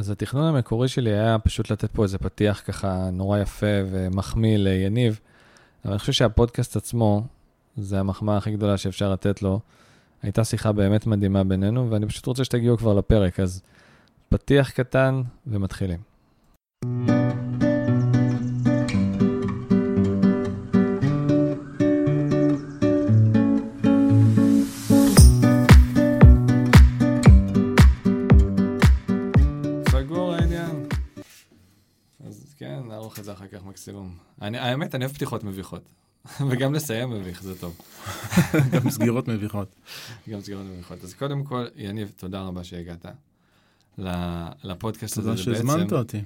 אז התכנון המקורי שלי היה פשוט לתת פה איזה פתיח ככה נורא יפה ומחמיא ליניב, אבל אני חושב שהפודקאסט עצמו, זה המחמאה הכי גדולה שאפשר לתת לו. הייתה שיחה באמת מדהימה בינינו, ואני פשוט רוצה שתגיעו כבר לפרק, אז פתיח קטן ומתחילים. סגור אחר כך מקסימום. אני, האמת, אני אוהב פתיחות מביכות. וגם לסיים מביך, זה טוב. גם סגירות מביכות. גם סגירות מביכות. אז קודם כל, יניב, תודה רבה שהגעת לפודקאסט הזה. תודה שהזמנת אותי.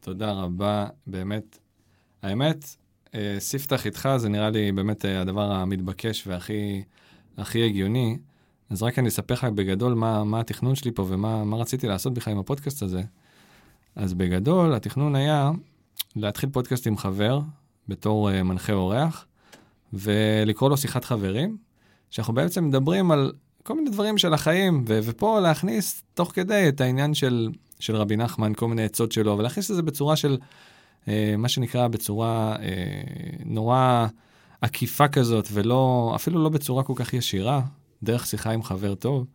תודה רבה, באמת. האמת, אה, ספתח איתך זה נראה לי באמת אה, הדבר המתבקש והכי הכי הגיוני. אז רק אני אספר לך בגדול מה, מה התכנון שלי פה ומה מה רציתי לעשות בכלל עם הפודקאסט הזה. אז בגדול, התכנון היה להתחיל פודקאסט עם חבר בתור אה, מנחה אורח, ולקרוא לו שיחת חברים, שאנחנו בעצם מדברים על כל מיני דברים של החיים, ו- ופה להכניס תוך כדי את העניין של, של רבי נחמן, כל מיני עצות שלו, ולהכניס את זה בצורה של, אה, מה שנקרא, בצורה אה, נורא עקיפה כזאת, ולא, אפילו לא בצורה כל כך ישירה, דרך שיחה עם חבר טוב.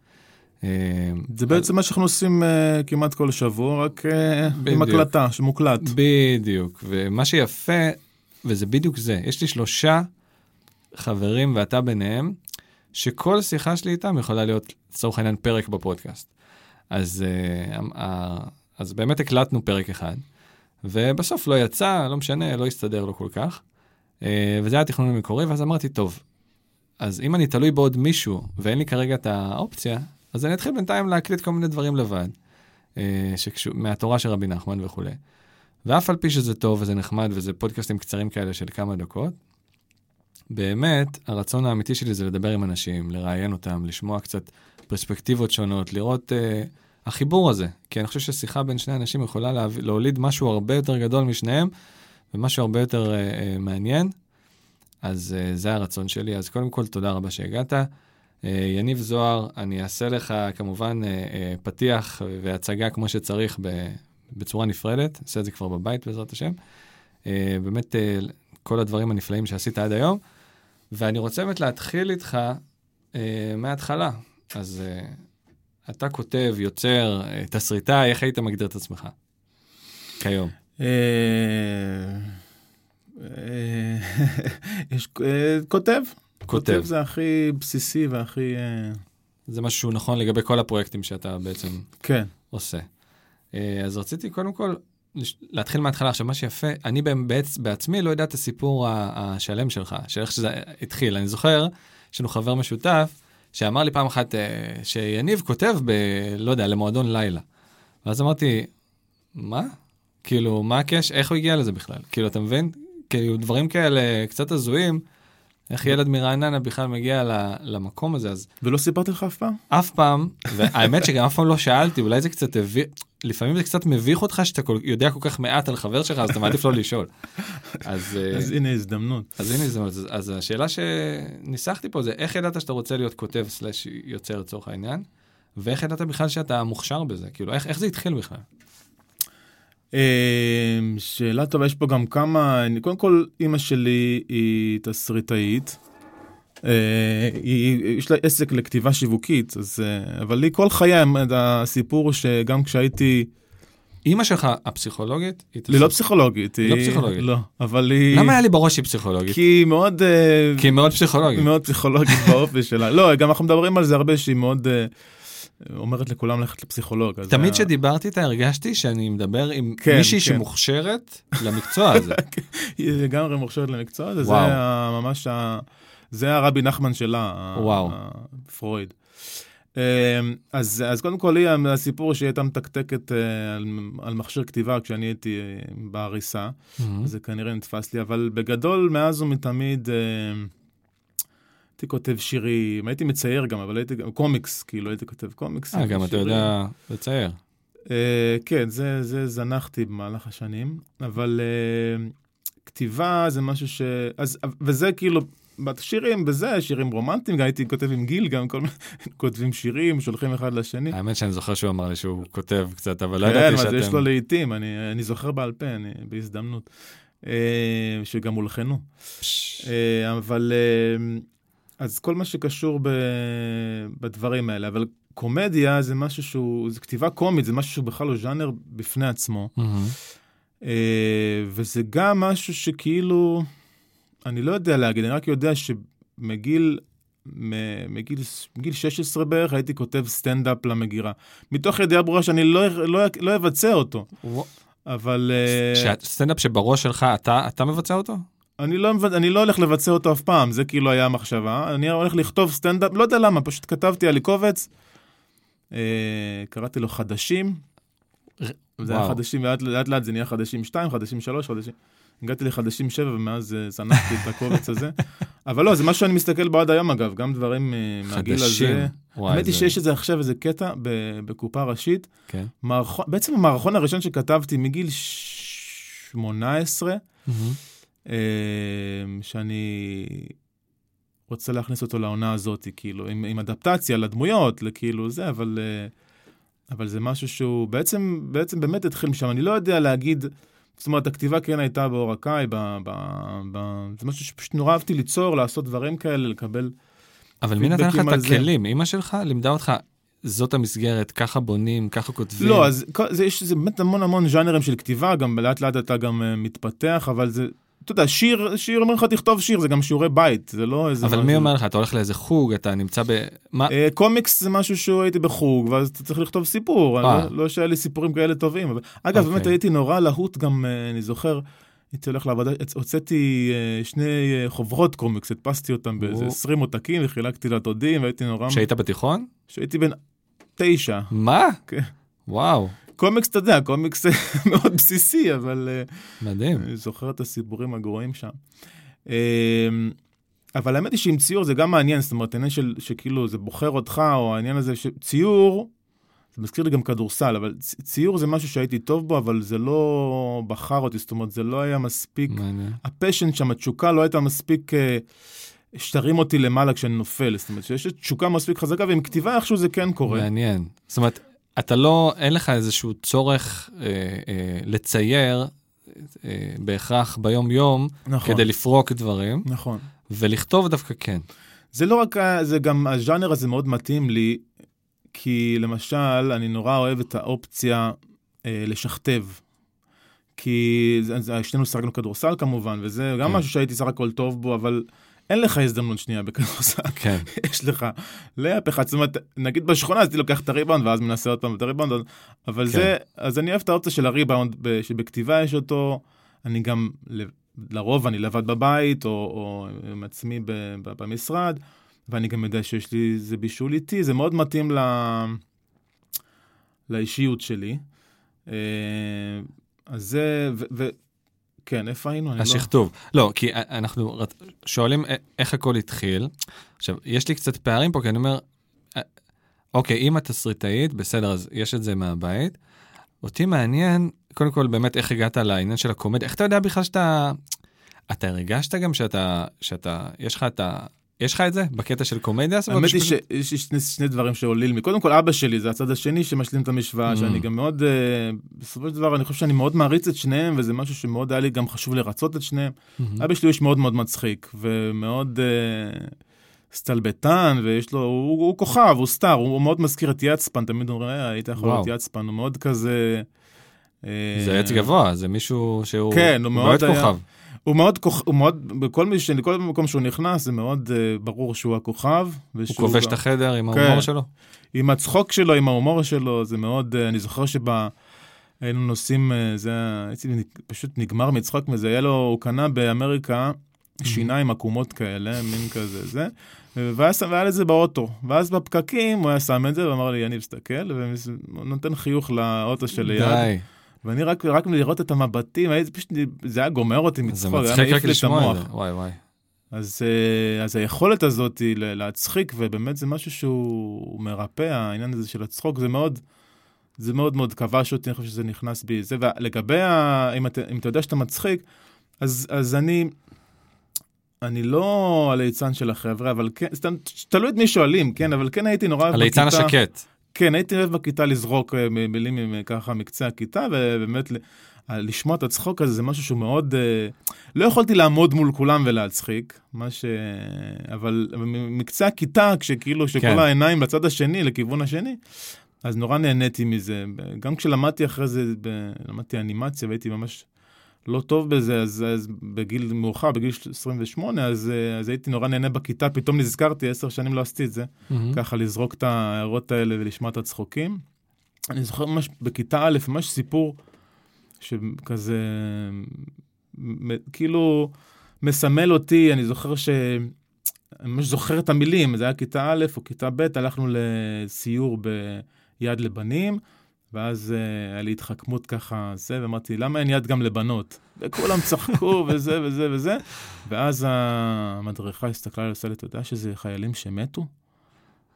אה, זה בעצם מה שאנחנו עושים אה, כמעט כל שבוע, רק אה, עם. הקלטה שמוקלט. בדיוק, ומה שיפה, וזה בדיוק זה, יש לי שלושה חברים ואתה ביניהם, שכל שיחה שלי איתם יכולה להיות, לצורך העניין, פרק בפודקאסט. אז, אז באמת הקלטנו פרק אחד, ובסוף לא יצא, לא משנה, לא הסתדר לו כל כך. וזה היה התכנון המקורי, ואז אמרתי, טוב, אז אם אני תלוי בעוד מישהו, ואין לי כרגע את האופציה, אז אני אתחיל בינתיים להקליט כל מיני דברים לבד, אה, שקשור, מהתורה של רבי נחמן וכולי. ואף על פי שזה טוב וזה נחמד וזה פודקאסטים קצרים כאלה של כמה דקות, באמת, הרצון האמיתי שלי זה לדבר עם אנשים, לראיין אותם, לשמוע קצת פרספקטיבות שונות, לראות uh, החיבור הזה. כי אני חושב ששיחה בין שני אנשים יכולה להביא, להוליד משהו הרבה יותר גדול משניהם, ומשהו הרבה יותר uh, uh, מעניין. אז uh, זה הרצון שלי. אז קודם כל, תודה רבה שהגעת. Uh, יניב זוהר, אני אעשה לך כמובן uh, uh, פתיח והצגה כמו שצריך בצורה נפרדת, אעשה את זה כבר בבית בעזרת השם. באמת, כל הדברים הנפלאים שעשית עד היום. ואני רוצה באמת להתחיל איתך מההתחלה. אז אתה כותב, יוצר, תסריטאי, איך היית מגדיר את עצמך כיום? אה, אה, יש אה, כותב. כותב. זה הכי בסיסי והכי... אה, זה משהו שהוא נכון לגבי כל הפרויקטים שאתה בעצם כן. עושה. אה, אז רציתי קודם כל להתחיל מההתחלה. עכשיו, מה שיפה, אני בעצ- בעצמי לא יודע את הסיפור השלם שלך, של איך שזה התחיל. אני זוכר, יש לנו חבר משותף, שאמר לי פעם אחת אה, שיניב כותב ב... לא יודע, למועדון לילה. ואז אמרתי, מה? כאילו, מה הקשר? איך הוא הגיע לזה בכלל? כאילו, אתה מבין? כאילו, דברים כאלה קצת הזויים, איך ילד מרעננה בכלל מגיע למקום הזה, אז ולא סיפרתי לך אף פעם? אף פעם, והאמת שגם אף פעם לא שאלתי, אולי זה קצת הביך, לפעמים זה קצת מביך אותך שאתה כל, יודע כל כך מעט על חבר שלך, אז אתה מעדיף לא לשאול. אז, אה, אז הנה הזדמנות. אז הנה זה, אז, אז השאלה שניסחתי פה זה איך ידעת שאתה רוצה להיות כותב סלאש יוצר לצורך העניין, ואיך ידעת בכלל שאתה מוכשר בזה, כאילו איך, איך זה התחיל בכלל? אה, שאלה טובה, יש פה גם כמה, אני- קודם כל, אימא שלי היא תסריטאית. אה, היא, יש לה עסק לכתיבה שיווקית, אז, אה, אבל לי כל חיי, הסיפור הוא שגם כשהייתי, אימא שלך הפסיכולוגית? היא היא לא פסיכולוגית. היא לא פסיכולוגית. לא, אבל היא... למה היה לי בראש שהיא פסיכולוגית? כי היא מאוד... אה, כי היא מאוד פסיכולוגית. מאוד פסיכולוגית באופי שלה. לא, גם אנחנו מדברים על זה הרבה, שהיא מאוד אה, אומרת לכולם ללכת לפסיכולוג. תמיד כשדיברתי איתה הרגשתי שאני מדבר עם כן, מישהי כן. שמוכשרת למקצוע הזה. היא לגמרי מוכשרת למקצוע הזה, זה ממש, ה- זה הרבי נחמן שלה, וואו. פרויד. אמ, אז, אז קודם כל, היא, הסיפור שהיא הייתה מתקתקת אה, על, על מכשיר כתיבה כשאני הייתי אה, בעריסה, זה כנראה נתפס לי, אבל בגדול, מאז ומתמיד, אה, הייתי כותב שירים, הייתי מצייר גם, אבל הייתי גם, קומיקס, כאילו, הייתי כותב קומיקס. אה, גם אתה יודע לצייר. אה, כן, זה, זה זנחתי במהלך השנים, אבל אה, כתיבה זה משהו ש... אז, וזה כאילו בשירים, בזה, שירים רומנטיים, גם הייתי כותב עם גיל, גם כל מיני, כותבים שירים, שולחים אחד לשני. האמת שאני זוכר שהוא אמר לי שהוא כותב קצת, אבל לא כן, ידעתי שאתם... יש לו לעיתים, אני, אני זוכר בעל פה, אני, בהזדמנות, אה, שגם הולחנו. אה, אבל, אה, אז כל מה שקשור ב, בדברים האלה, אבל קומדיה זה משהו שהוא, זה כתיבה קומית, זה משהו שהוא בכלל לא ז'אנר בפני עצמו. מהמם. אה, וזה גם משהו שכאילו, אני לא יודע להגיד, אני רק יודע שמגיל מגיל, מגיל 16 בערך הייתי כותב סטנדאפ למגירה. מתוך ידיעה ברורה שאני לא, לא, לא אבצע אותו. אבל אה, שהסטנדאפ שבראש שלך, אתה אתה מבצע אותו? אני, לא, אני לא הולך לבצע אותו אף פעם, זה כאילו היה המחשבה. אני הולך לכתוב סטנדאפ, לא יודע למה, פשוט כתבתי על קובץ, אה, קראתי לו חדשים. זה היה וואו. חדשים, לאט לאט לאט זה נהיה חדשים 2, חדשים 3, חדשים... הגעתי לחדשים 7 ומאז אה, זנחתי את הקובץ הזה. אבל לא, זה משהו שאני מסתכל בו עד היום אגב, גם דברים אה, מהגיל חדשים. הזה. וואי, האמת היא זה- שיש איזה עכשיו איזה קטע בקופה ראשית. כן. מערכון, בעצם המערכון הראשון שכתבתי מגיל 18, מהמם. אה, שאני רוצה להכניס אותו לעונה הזאת, כאילו, עם, עם אדפטציה לדמויות, לכאילו זה, אבל, אה, אבל זה משהו שהוא בעצם, בעצם באמת התחיל משם. אני לא יודע להגיד, זאת אומרת, הכתיבה כן הייתה באור הקאי, ב, ב, ב, זה משהו שפשוט נורא אהבתי ליצור, לעשות דברים כאלה, לקבל... אבל מי נתן לך את. הכלים? אמא שלך לימדה אותך, זאת המסגרת, ככה בונים, ככה כותבים. לא, אז זה, יש זה באמת המון המון ז'אנרים של כתיבה, גם לאט לאט אתה גם uh, מתפתח, אבל זה, אתה יודע, שיר, שיר אומר לך תכתוב שיר, זה גם שיעורי בית, זה לא איזה... אבל משהו- מי אומר לך, אתה הולך לאיזה חוג, אתה נמצא ב... מה? אה, קומיקס זה משהו שהוא הייתי בחוג, ואז אתה צריך לכתוב סיפור. לא, לא שהיה לי סיפורים כאלה טובים. אבל... אגב, אוקיי. באמת הייתי נורא להוט גם, אה, אני זוכר, הייתי הולך לעבודה, הוצאתי אה, שני חוברות קומיקס, הדפסתי אותם באיזה או. 20 עותקים וחילקתי לדודים, והייתי נורא... כשהיית בתיכון? כשהייתי בן תשע. מה? כן. וואו, קומיקס, אתה יודע, קומיקס מאוד בסיסי, אבל... אה, מדהים. אני זוכר את הסיפורים הגרועים שם. אמ, אבל האמת היא שעם ציור זה גם מעניין, זאת אומרת, העניין של, שכאילו זה בוחר אותך, או העניין הזה שציור, זה מזכיר לי גם כדורסל, אבל ציור זה משהו שהייתי טוב בו, אבל זה לא בחר אותי, זאת אומרת, זה לא היה מספיק, מעניין. ה passion שם, התשוקה לא הייתה מספיק... אה, שתרים אותי למעלה כשאני נופל, זאת אומרת שיש תשוקה מספיק חזקה, ועם כתיבה איכשהו זה כן קורה. מעניין. זאת אומרת, אתה לא, אין לך איזשהו צורך אה, אה, לצייר אה, בהכרח ביום-יום, נכון, כדי לפרוק דברים, נכון. ולכתוב דווקא כן. זה לא רק, זה גם, הז'אנר הזה מאוד מתאים לי, כי למשל, אני נורא אוהב את האופציה אה, לשכתב. כי שנינו שיחקנו כדורסל כמובן, וזה גם כן. משהו שהייתי סך הכל טוב בו, אבל אין לך הזדמנות שנייה בכדורסל. כן. יש לך לאפ אחד, זאת אומרת, נגיד בשכונה אז הייתי לוקח את הריבאונד ואז מנסה עוד פעם את הריבאונד, אבל כן. זה, אז אני אוהב את האופציה של הריבאונד, שבכתיבה יש אותו, אני גם, ל- לרוב אני לבד בבית, או, או עם עצמי ב, ב, במשרד, ואני גם יודע שיש לי, זה בישול איטי, זה מאוד מתאים ל, לאישיות שלי. אה, אז זה, ו, ו, כן, איפה היינו? לא... השכתוב. לא, כי אנחנו שואלים איך הכל התחיל. עכשיו, יש לי קצת פערים פה, כי אני אומר, אוקיי, אם את תסריטאית, בסדר, אז יש את זה מהבית. אותי מעניין, קודם כל, באמת, איך הגעת לעניין של הקומדיה. איך אתה יודע בכלל שאתה... אתה הרגשת גם שאתה, שאתה, יש לך את ה... יש לך את זה בקטע של קומדיה? האמת היא שיש שני, שני דברים שעולים לי. קודם כל, אבא שלי, זה הצד השני שמשלים את המשוואה, Mm. שאני גם מאוד, אה, בסופו של דבר, אני חושב שאני מאוד מעריץ את שניהם, וזה משהו שמאוד היה לי גם חשוב לרצות את שניהם. מהמם. אבא שלי הוא איש מאוד מאוד מצחיק, ומאוד אה, סטלבטן, ויש לו, הוא, הוא כוכב, הוא סטאר, הוא, הוא מאוד מזכיר את יצפן, תמיד אומרים, אה, היית יכול להיות. יצפן, הוא מאוד כזה... אה, זה עץ גבוה, זה מישהו שהוא... כן, הוא מאוד באמת היה- כוכב. הוא מאוד, כוכ- הוא מאוד, בכל, מי ש... בכל מקום שהוא נכנס, זה מאוד אה, ברור שהוא הכוכב. הוא כובש גם- את החדר עם כן. ההומור שלו? עם הצחוק שלו, עם ההומור שלו, זה מאוד, אה, אני זוכר שבה... היינו נוסעים, אה, זה פשוט נגמר מצחוק מזה, היה לו, הוא קנה באמריקה שיניים עקומות כאלה, מין כזה, זה, שם- והיה לזה באוטו, ואז בפקקים הוא היה שם את זה, ואמר לי, אני מסתכל, והוא נותן חיוך לאוטו שליד, די. ואני רק, רק מלראות את המבטים, הייתי פשוט, זה היה גומר אותי זה מצחוק, היה מצחיק מעיף לי את המוח. זה. וואי וואי. אז, אה, אז היכולת הזאת היא להצחיק, ובאמת זה משהו שהוא מרפא, העניין הזה של הצחוק, זה מאוד, זה מאוד מאוד כבש אותי, אני חושב שזה נכנס בי. זה, ולגבי, ה, אם, אתה, אם אתה יודע שאתה מצחיק, אז, אז אני, אני לא הליצן של החבר'ה, אבל כן, סתם, תלוי את מי שואלים, כן, אבל כן הייתי נורא הליצן השקט. כן, הייתי אוהב בכיתה לזרוק אה, מילים מ- ככה מקצה הכיתה, ובאמת ל- ה- לשמוע את הצחוק הזה זה משהו שהוא מאוד... אה, לא יכולתי לעמוד מול כולם ולהצחיק, מה ש... אבל מקצה הכיתה, כשכאילו, שכל כן. העיניים לצד השני, לכיוון השני, אז נורא נהניתי מזה. גם כשלמדתי אחרי זה, ב- למדתי אנימציה והייתי ממש לא טוב בזה, אז, אז בגיל מאוחר, בגיל 28, אז, אז הייתי נורא נהנה בכיתה, פתאום נזכרתי, עשר שנים לא עשיתי את זה. מהמם. ככה לזרוק את ההערות האלה ולשמוע את הצחוקים. אני זוכר ממש בכיתה א', ממש סיפור שכזה, כאילו מסמל אותי, אני זוכר ש... אני ממש זוכר את המילים, זה היה כיתה א' או כיתה ב', הלכנו לסיור ביד לבנים, ואז uh, היה לי התחכמות ככה, זה, ואמרתי, למה אין יד גם לבנות? וכולם צחקו וזה וזה וזה, ואז המדריכה הסתכלה על הסלט, אתה יודע שזה חיילים שמתו?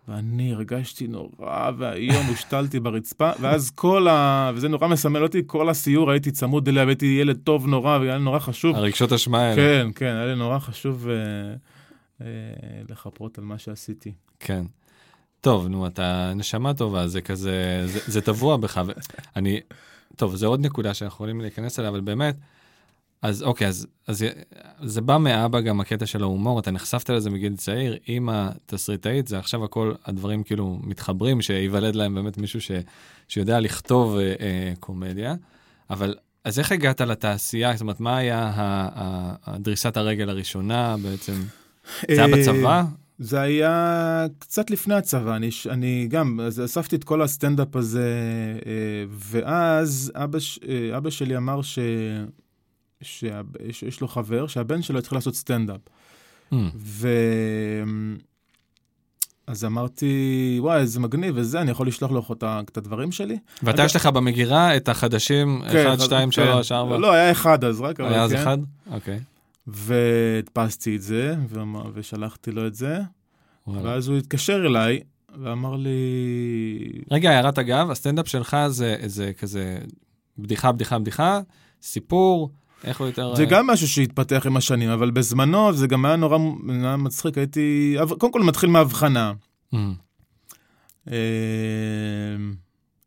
ואני הרגשתי נורא ואיום, הושתלתי ברצפה, ואז כל ה... וזה נורא מסמל אותי, כל הסיור הייתי צמוד אליה, והייתי ילד טוב נורא, והיה לי נורא חשוב. הרגשות אשמה האלה. כן, כן, היה לי נורא חשוב אה, אה, לחפרות על מה שעשיתי. כן. טוב, נו, אתה נשמה טובה, זה כזה, זה, זה טבוע בך. אני, טוב, זה עוד נקודה שאנחנו יכולים להיכנס אליה, אבל באמת, אז אוקיי, אז, אז זה בא מאבא גם הקטע של ההומור, אתה נחשפת לזה מגיל צעיר, אמא תסריטאית, זה עכשיו הכל, הדברים כאילו מתחברים, שייוולד להם באמת מישהו ש, שיודע לכתוב אה, אה, קומדיה, אבל אז איך הגעת לתעשייה? זאת אומרת, מה היה הדריסת הרגל הראשונה בעצם? זה היה אה, בצבא? זה היה קצת לפני הצבא, אני, ש- אני גם, אז אספתי את כל הסטנדאפ הזה, אה, ואז אבא, ש- אה, אבא שלי אמר ש... שיש לו חבר שהבן שלו התחיל לעשות סטנדאפ. Mm. ו... אז אמרתי, וואי, איזה מגניב וזה, אני יכול לשלוח לו את הדברים שלי? ואתה יש לך במגירה את החדשים, 1, 2, 3, 4? לא, היה אחד אז רק, היה אז כן. אחד? אוקיי. והדפסתי את זה, ושלחתי לו את זה, וואלה. ואז הוא התקשר אליי, ואמר לי... רגע, הערת אגב, הסטנדאפ שלך זה זה כזה בדיחה, בדיחה, בדיחה, סיפור, איך הוא יותר... זה אה, גם משהו שהתפתח עם השנים, אבל בזמנו זה גם היה נורא נורא מצחיק, הייתי... קודם כל מתחיל מהבחנה. Mm. אה,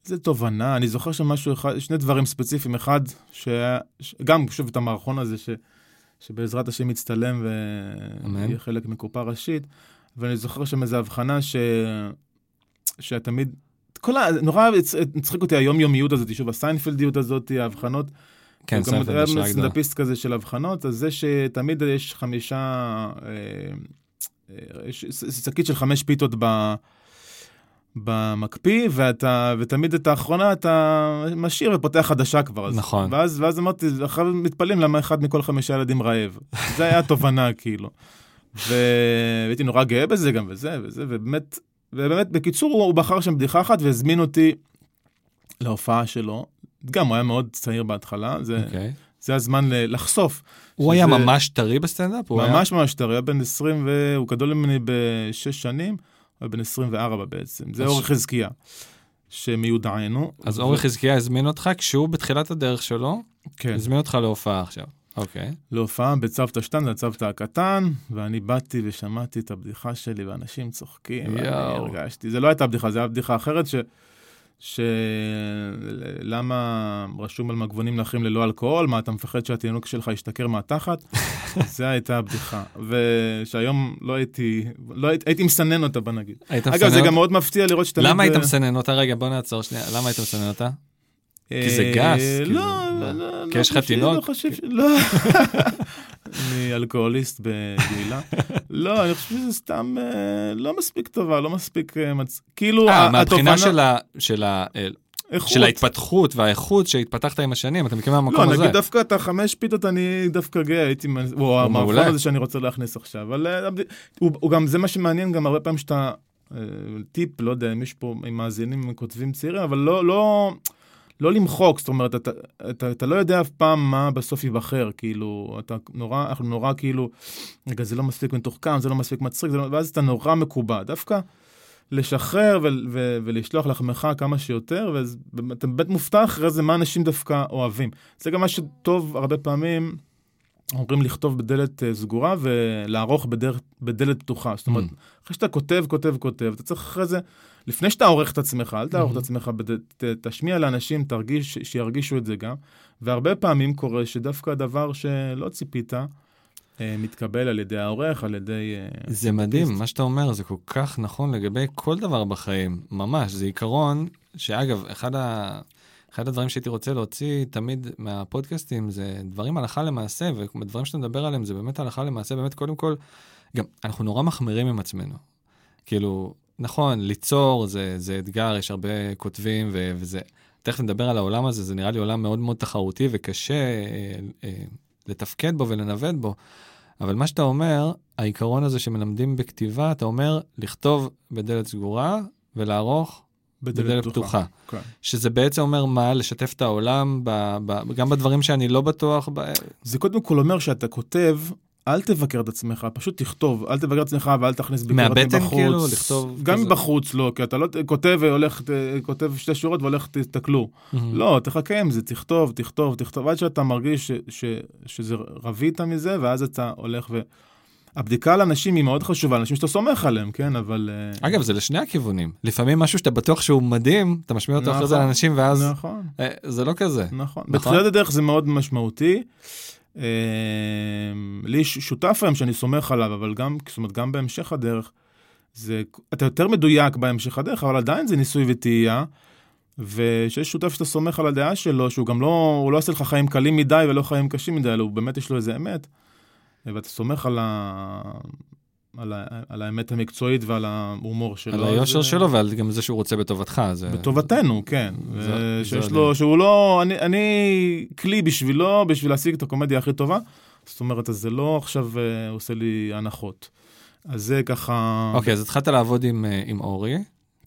זה תובנה, אני זוכר שמשהו אחד, שני דברים ספציפיים, אחד, שהיה, גם שוב את המערכון הזה, ש, שבעזרת השם יצטלם. ויהיה חלק מקופה ראשית, ואני זוכר שם איזו הבחנה ש... שתמיד, כל ה... נורא הצחיק אותי היומיומיות הזאת, שוב, הסיינפלדיות הזאת, ההבחנות. כן, הוא גם סיינפלד היה יש לה הגדרה. סטנדאפיסט כזה של הבחנות, אז זה שתמיד יש חמישה, אה, אה, יש שקית של חמש פיתות ב... במקפיא, ואתה, ותמיד את האחרונה אתה משאיר ופותח חדשה כבר. אז, נכון. ואז, ואז אמרתי, עכשיו מתפלאים למה אחד מכל חמישה ילדים רעב. זה היה התובנה, כאילו. והייתי נורא גאה בזה גם, וזה, וזה, ובאמת, ובאמת, בקיצור, הוא בחר שם בדיחה אחת והזמין אותי להופעה שלו. גם, הוא היה מאוד צעיר בהתחלה, זה, אוקיי. זה הזמן ל- לחשוף. הוא היה שזה- ממש טרי בסטנדאפ? הוא היה- ממש ממש טרי, היה בן 20 והוא גדול ממני בשש שנים, הוא בן 24 בעצם. זה אורי חזקיה, שמיודענו. אז ו- אורי חזקיה הזמין אותך כשהוא בתחילת הדרך שלו, כן, הזמין אותך להופעה עכשיו. אוקיי. להופעה בצוותא קטן, זה הצוותא הקטן, ואני באתי ושמעתי את הבדיחה שלי, ואנשים צוחקים, ואני יואו. הרגשתי, זה לא הייתה בדיחה, זו הייתה בדיחה אחרת, ש... שלמה רשום על מגבונים לאחרים ללא אלכוהול, מה אתה מפחד שהתינוק שלך ישתכר מהתחת? זו הייתה הבדיחה. ושהיום לא הייתי, לא הייתי, הייתי מסנן אותה, בוא נגיד. היית אגב, מסנן זה גם? מאוד מפתיע לראות שתמיד... למה היית מסנן אותה? רגע, בוא נעצור שנייה. למה היית מסנן אותה? כי זה אה, גס, לא, כאילו, לא, לא. לא. כי יש לך לא תינוק? לא. לא. אני אלכוהוליסט בגמילה. לא, אני חושב שזה סתם אה, לא מספיק טובה, לא מספיק... אה, מצ- כאילו, אה, ה- מהבחינה התובנה- של ה- של ה- אה, איכות. של ההתפתחות והאיכות שהתפתחת עם השנים, אתה מכיר לא, מהמקום הזה. נגיד דווקא את החמש פיתות אני דווקא גאה, הייתי... או המערכון. הזה שאני רוצה להכניס עכשיו. אבל אה, הוא הוא גם, זה מה שמעניין גם הרבה פעמים שאתה... אה, טיפ, לא יודע אם יש פה אם מאזינים כותבים צעירים, אבל לא, לא, לא למחוק, זאת אומרת, אתה, אתה, אתה לא יודע אף פעם מה בסוף ייבחר, כאילו, אתה נורא, אנחנו נורא כאילו, רגע, זה לא מספיק מתוחכם, זה לא מספיק מצחיק, לא, ואז אתה נורא מקובע. דווקא לשחרר ו- ו- ולשלוח לחמך כמה שיותר, ואתה באמת מופתע אחרי זה מה אנשים דווקא אוהבים. זה גם מה שטוב הרבה פעמים, אומרים לכתוב בדלת אה, סגורה ולערוך בדלת, בדלת פתוחה. זאת אומרת, mm. אחרי שאתה כותב, כותב, כותב, אתה צריך אחרי זה, לפני שאתה עורך את עצמך, אל תערוך. את עצמך, תשמיע לאנשים, תרגיש, שירגישו את זה גם. והרבה פעמים קורה שדווקא הדבר שלא ציפית, אה, מתקבל על ידי העורך, על ידי... אה, זה מדהים, מה שאתה אומר זה כל כך נכון לגבי כל דבר בחיים, ממש, זה עיקרון שאגב, אחד, ה... אחד הדברים שהייתי רוצה להוציא תמיד מהפודקאסטים זה דברים הלכה למעשה, ודברים שאתה מדבר עליהם זה באמת הלכה למעשה, באמת קודם כל, גם אנחנו נורא מחמירים עם עצמנו. כאילו, נכון, ליצור זה, זה אתגר, יש הרבה כותבים ו... וזה... תכף נדבר על העולם הזה, זה נראה לי עולם מאוד מאוד תחרותי וקשה אה, אה, לתפקד בו ולנווט בו. אבל מה שאתה אומר, העיקרון הזה שמלמדים בכתיבה, אתה אומר לכתוב בדלת סגורה ולערוך בדלת, בדלת פתוחה. פתוחה. כן. שזה בעצם אומר מה? לשתף את העולם ב, ב, גם בדברים שאני לא בטוח בהם. זה קודם כל אומר שאתה כותב, אל תבקר את עצמך, פשוט תכתוב, אל תבקר את עצמך ואל תכניס ביקורת מבחוץ. מהבטן כאילו, לכתוב... גם מבחוץ לא, כי אתה לא כותב והולך, כותב שתי שורות והולך, תסתכלו. לא, תחכה עם זה, תכתוב, תכתוב, תכתוב, עד שאתה מרגיש ש, ש, שזה רבית מזה, ואז אתה הולך ו... הבדיקה על אנשים היא מאוד חשובה, אנשים שאתה סומך עליהם, כן, אבל... אה, אגב, זה לשני הכיוונים. לפעמים משהו שאתה בטוח שהוא מדהים, אתה משמיע אותו אחרי זה נכון, לאנשים, ואז... נכון. אה, זה לא כזה. נכון. נכון? בתחילת הדרך זה מאוד משמעותי. אה, לי שותף היום שאני סומך עליו, אבל גם, זאת אומרת, גם בהמשך הדרך, זה, אתה יותר מדויק בהמשך הדרך, אבל עדיין זה ניסוי וטעייה. ושיש שותף שאתה סומך על הדעה שלו, שהוא גם לא, הוא לא עושה לך חיים קלים מדי ולא חיים קשים מדי, אלא הוא באמת יש לו איזה אמת. ואתה סומך על, ה... על, ה... על האמת המקצועית ועל ההומור שלו. על היושר זה... שלו ועל גם זה שהוא רוצה בטובתך. זה... בטובתנו, כן. זה, שיש זה לו, שהוא לא, אני, אני כלי בשבילו, בשביל להשיג את הקומדיה הכי טובה. זאת אומרת, אז זה לא עכשיו uh, עושה לי הנחות. אז זה ככה... אוקיי, okay, אז התחלת לעבוד עם, עם אורי.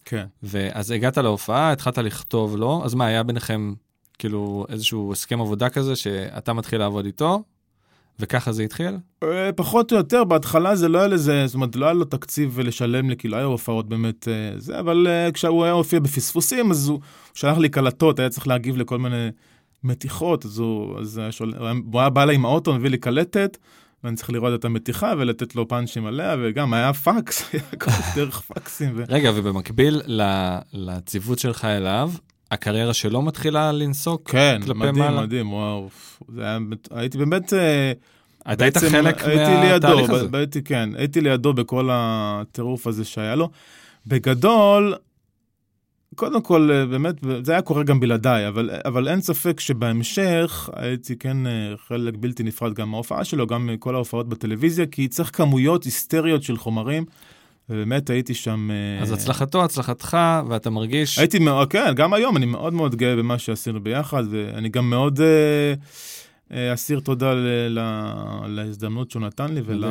כן. ואז הגעת להופעה, התחלת לכתוב לו, אז מה, היה ביניכם כאילו איזשהו הסכם עבודה כזה שאתה מתחיל לעבוד איתו, וככה זה התחיל? אה, פחות או יותר, בהתחלה זה לא היה לזה, זאת אומרת, לא היה לו תקציב לשלם לי, כי לא היה הופעות באמת אה, זה, אבל אה, כשהוא היה הופיע בפספוסים, אז הוא שלח לי קלטות, היה צריך להגיב לכל מיני מתיחות, אז הוא, אז היה שול... הוא היה בא אליי עם האוטו, מביא לי קלטת, ואני צריך לראות את המתיחה ולתת לו פאנצ'ים עליה, וגם היה פאקס, היה כל דרך פאקסים. ו... רגע, ובמקביל לציוות שלך אליו, הקריירה שלו מתחילה לנסוק כן, כלפי מדהים, מעלה? כן, מדהים, מדהים, וואו. זה היה, הייתי באמת... אה, אתה היית חלק מהתהליך הזה. הייתי, כן, הייתי לידו בכל הטירוף הזה שהיה לו. בגדול, קודם כל, אה, באמת, זה היה קורה גם בלעדיי, אבל, אבל אין ספק שבהמשך הייתי כן אה, חלק בלתי נפרד גם מההופעה שלו, גם מכל ההופעות בטלוויזיה, כי צריך כמויות היסטריות של חומרים. ובאמת הייתי שם... אז הצלחתו, הצלחתך, ואתה מרגיש... הייתי מאוד, כן, גם היום אני מאוד מאוד גאה במה שעשינו ביחד, ואני גם מאוד אה, אה, אסיר תודה ל, ל, להזדמנות שהוא נתן לי ול,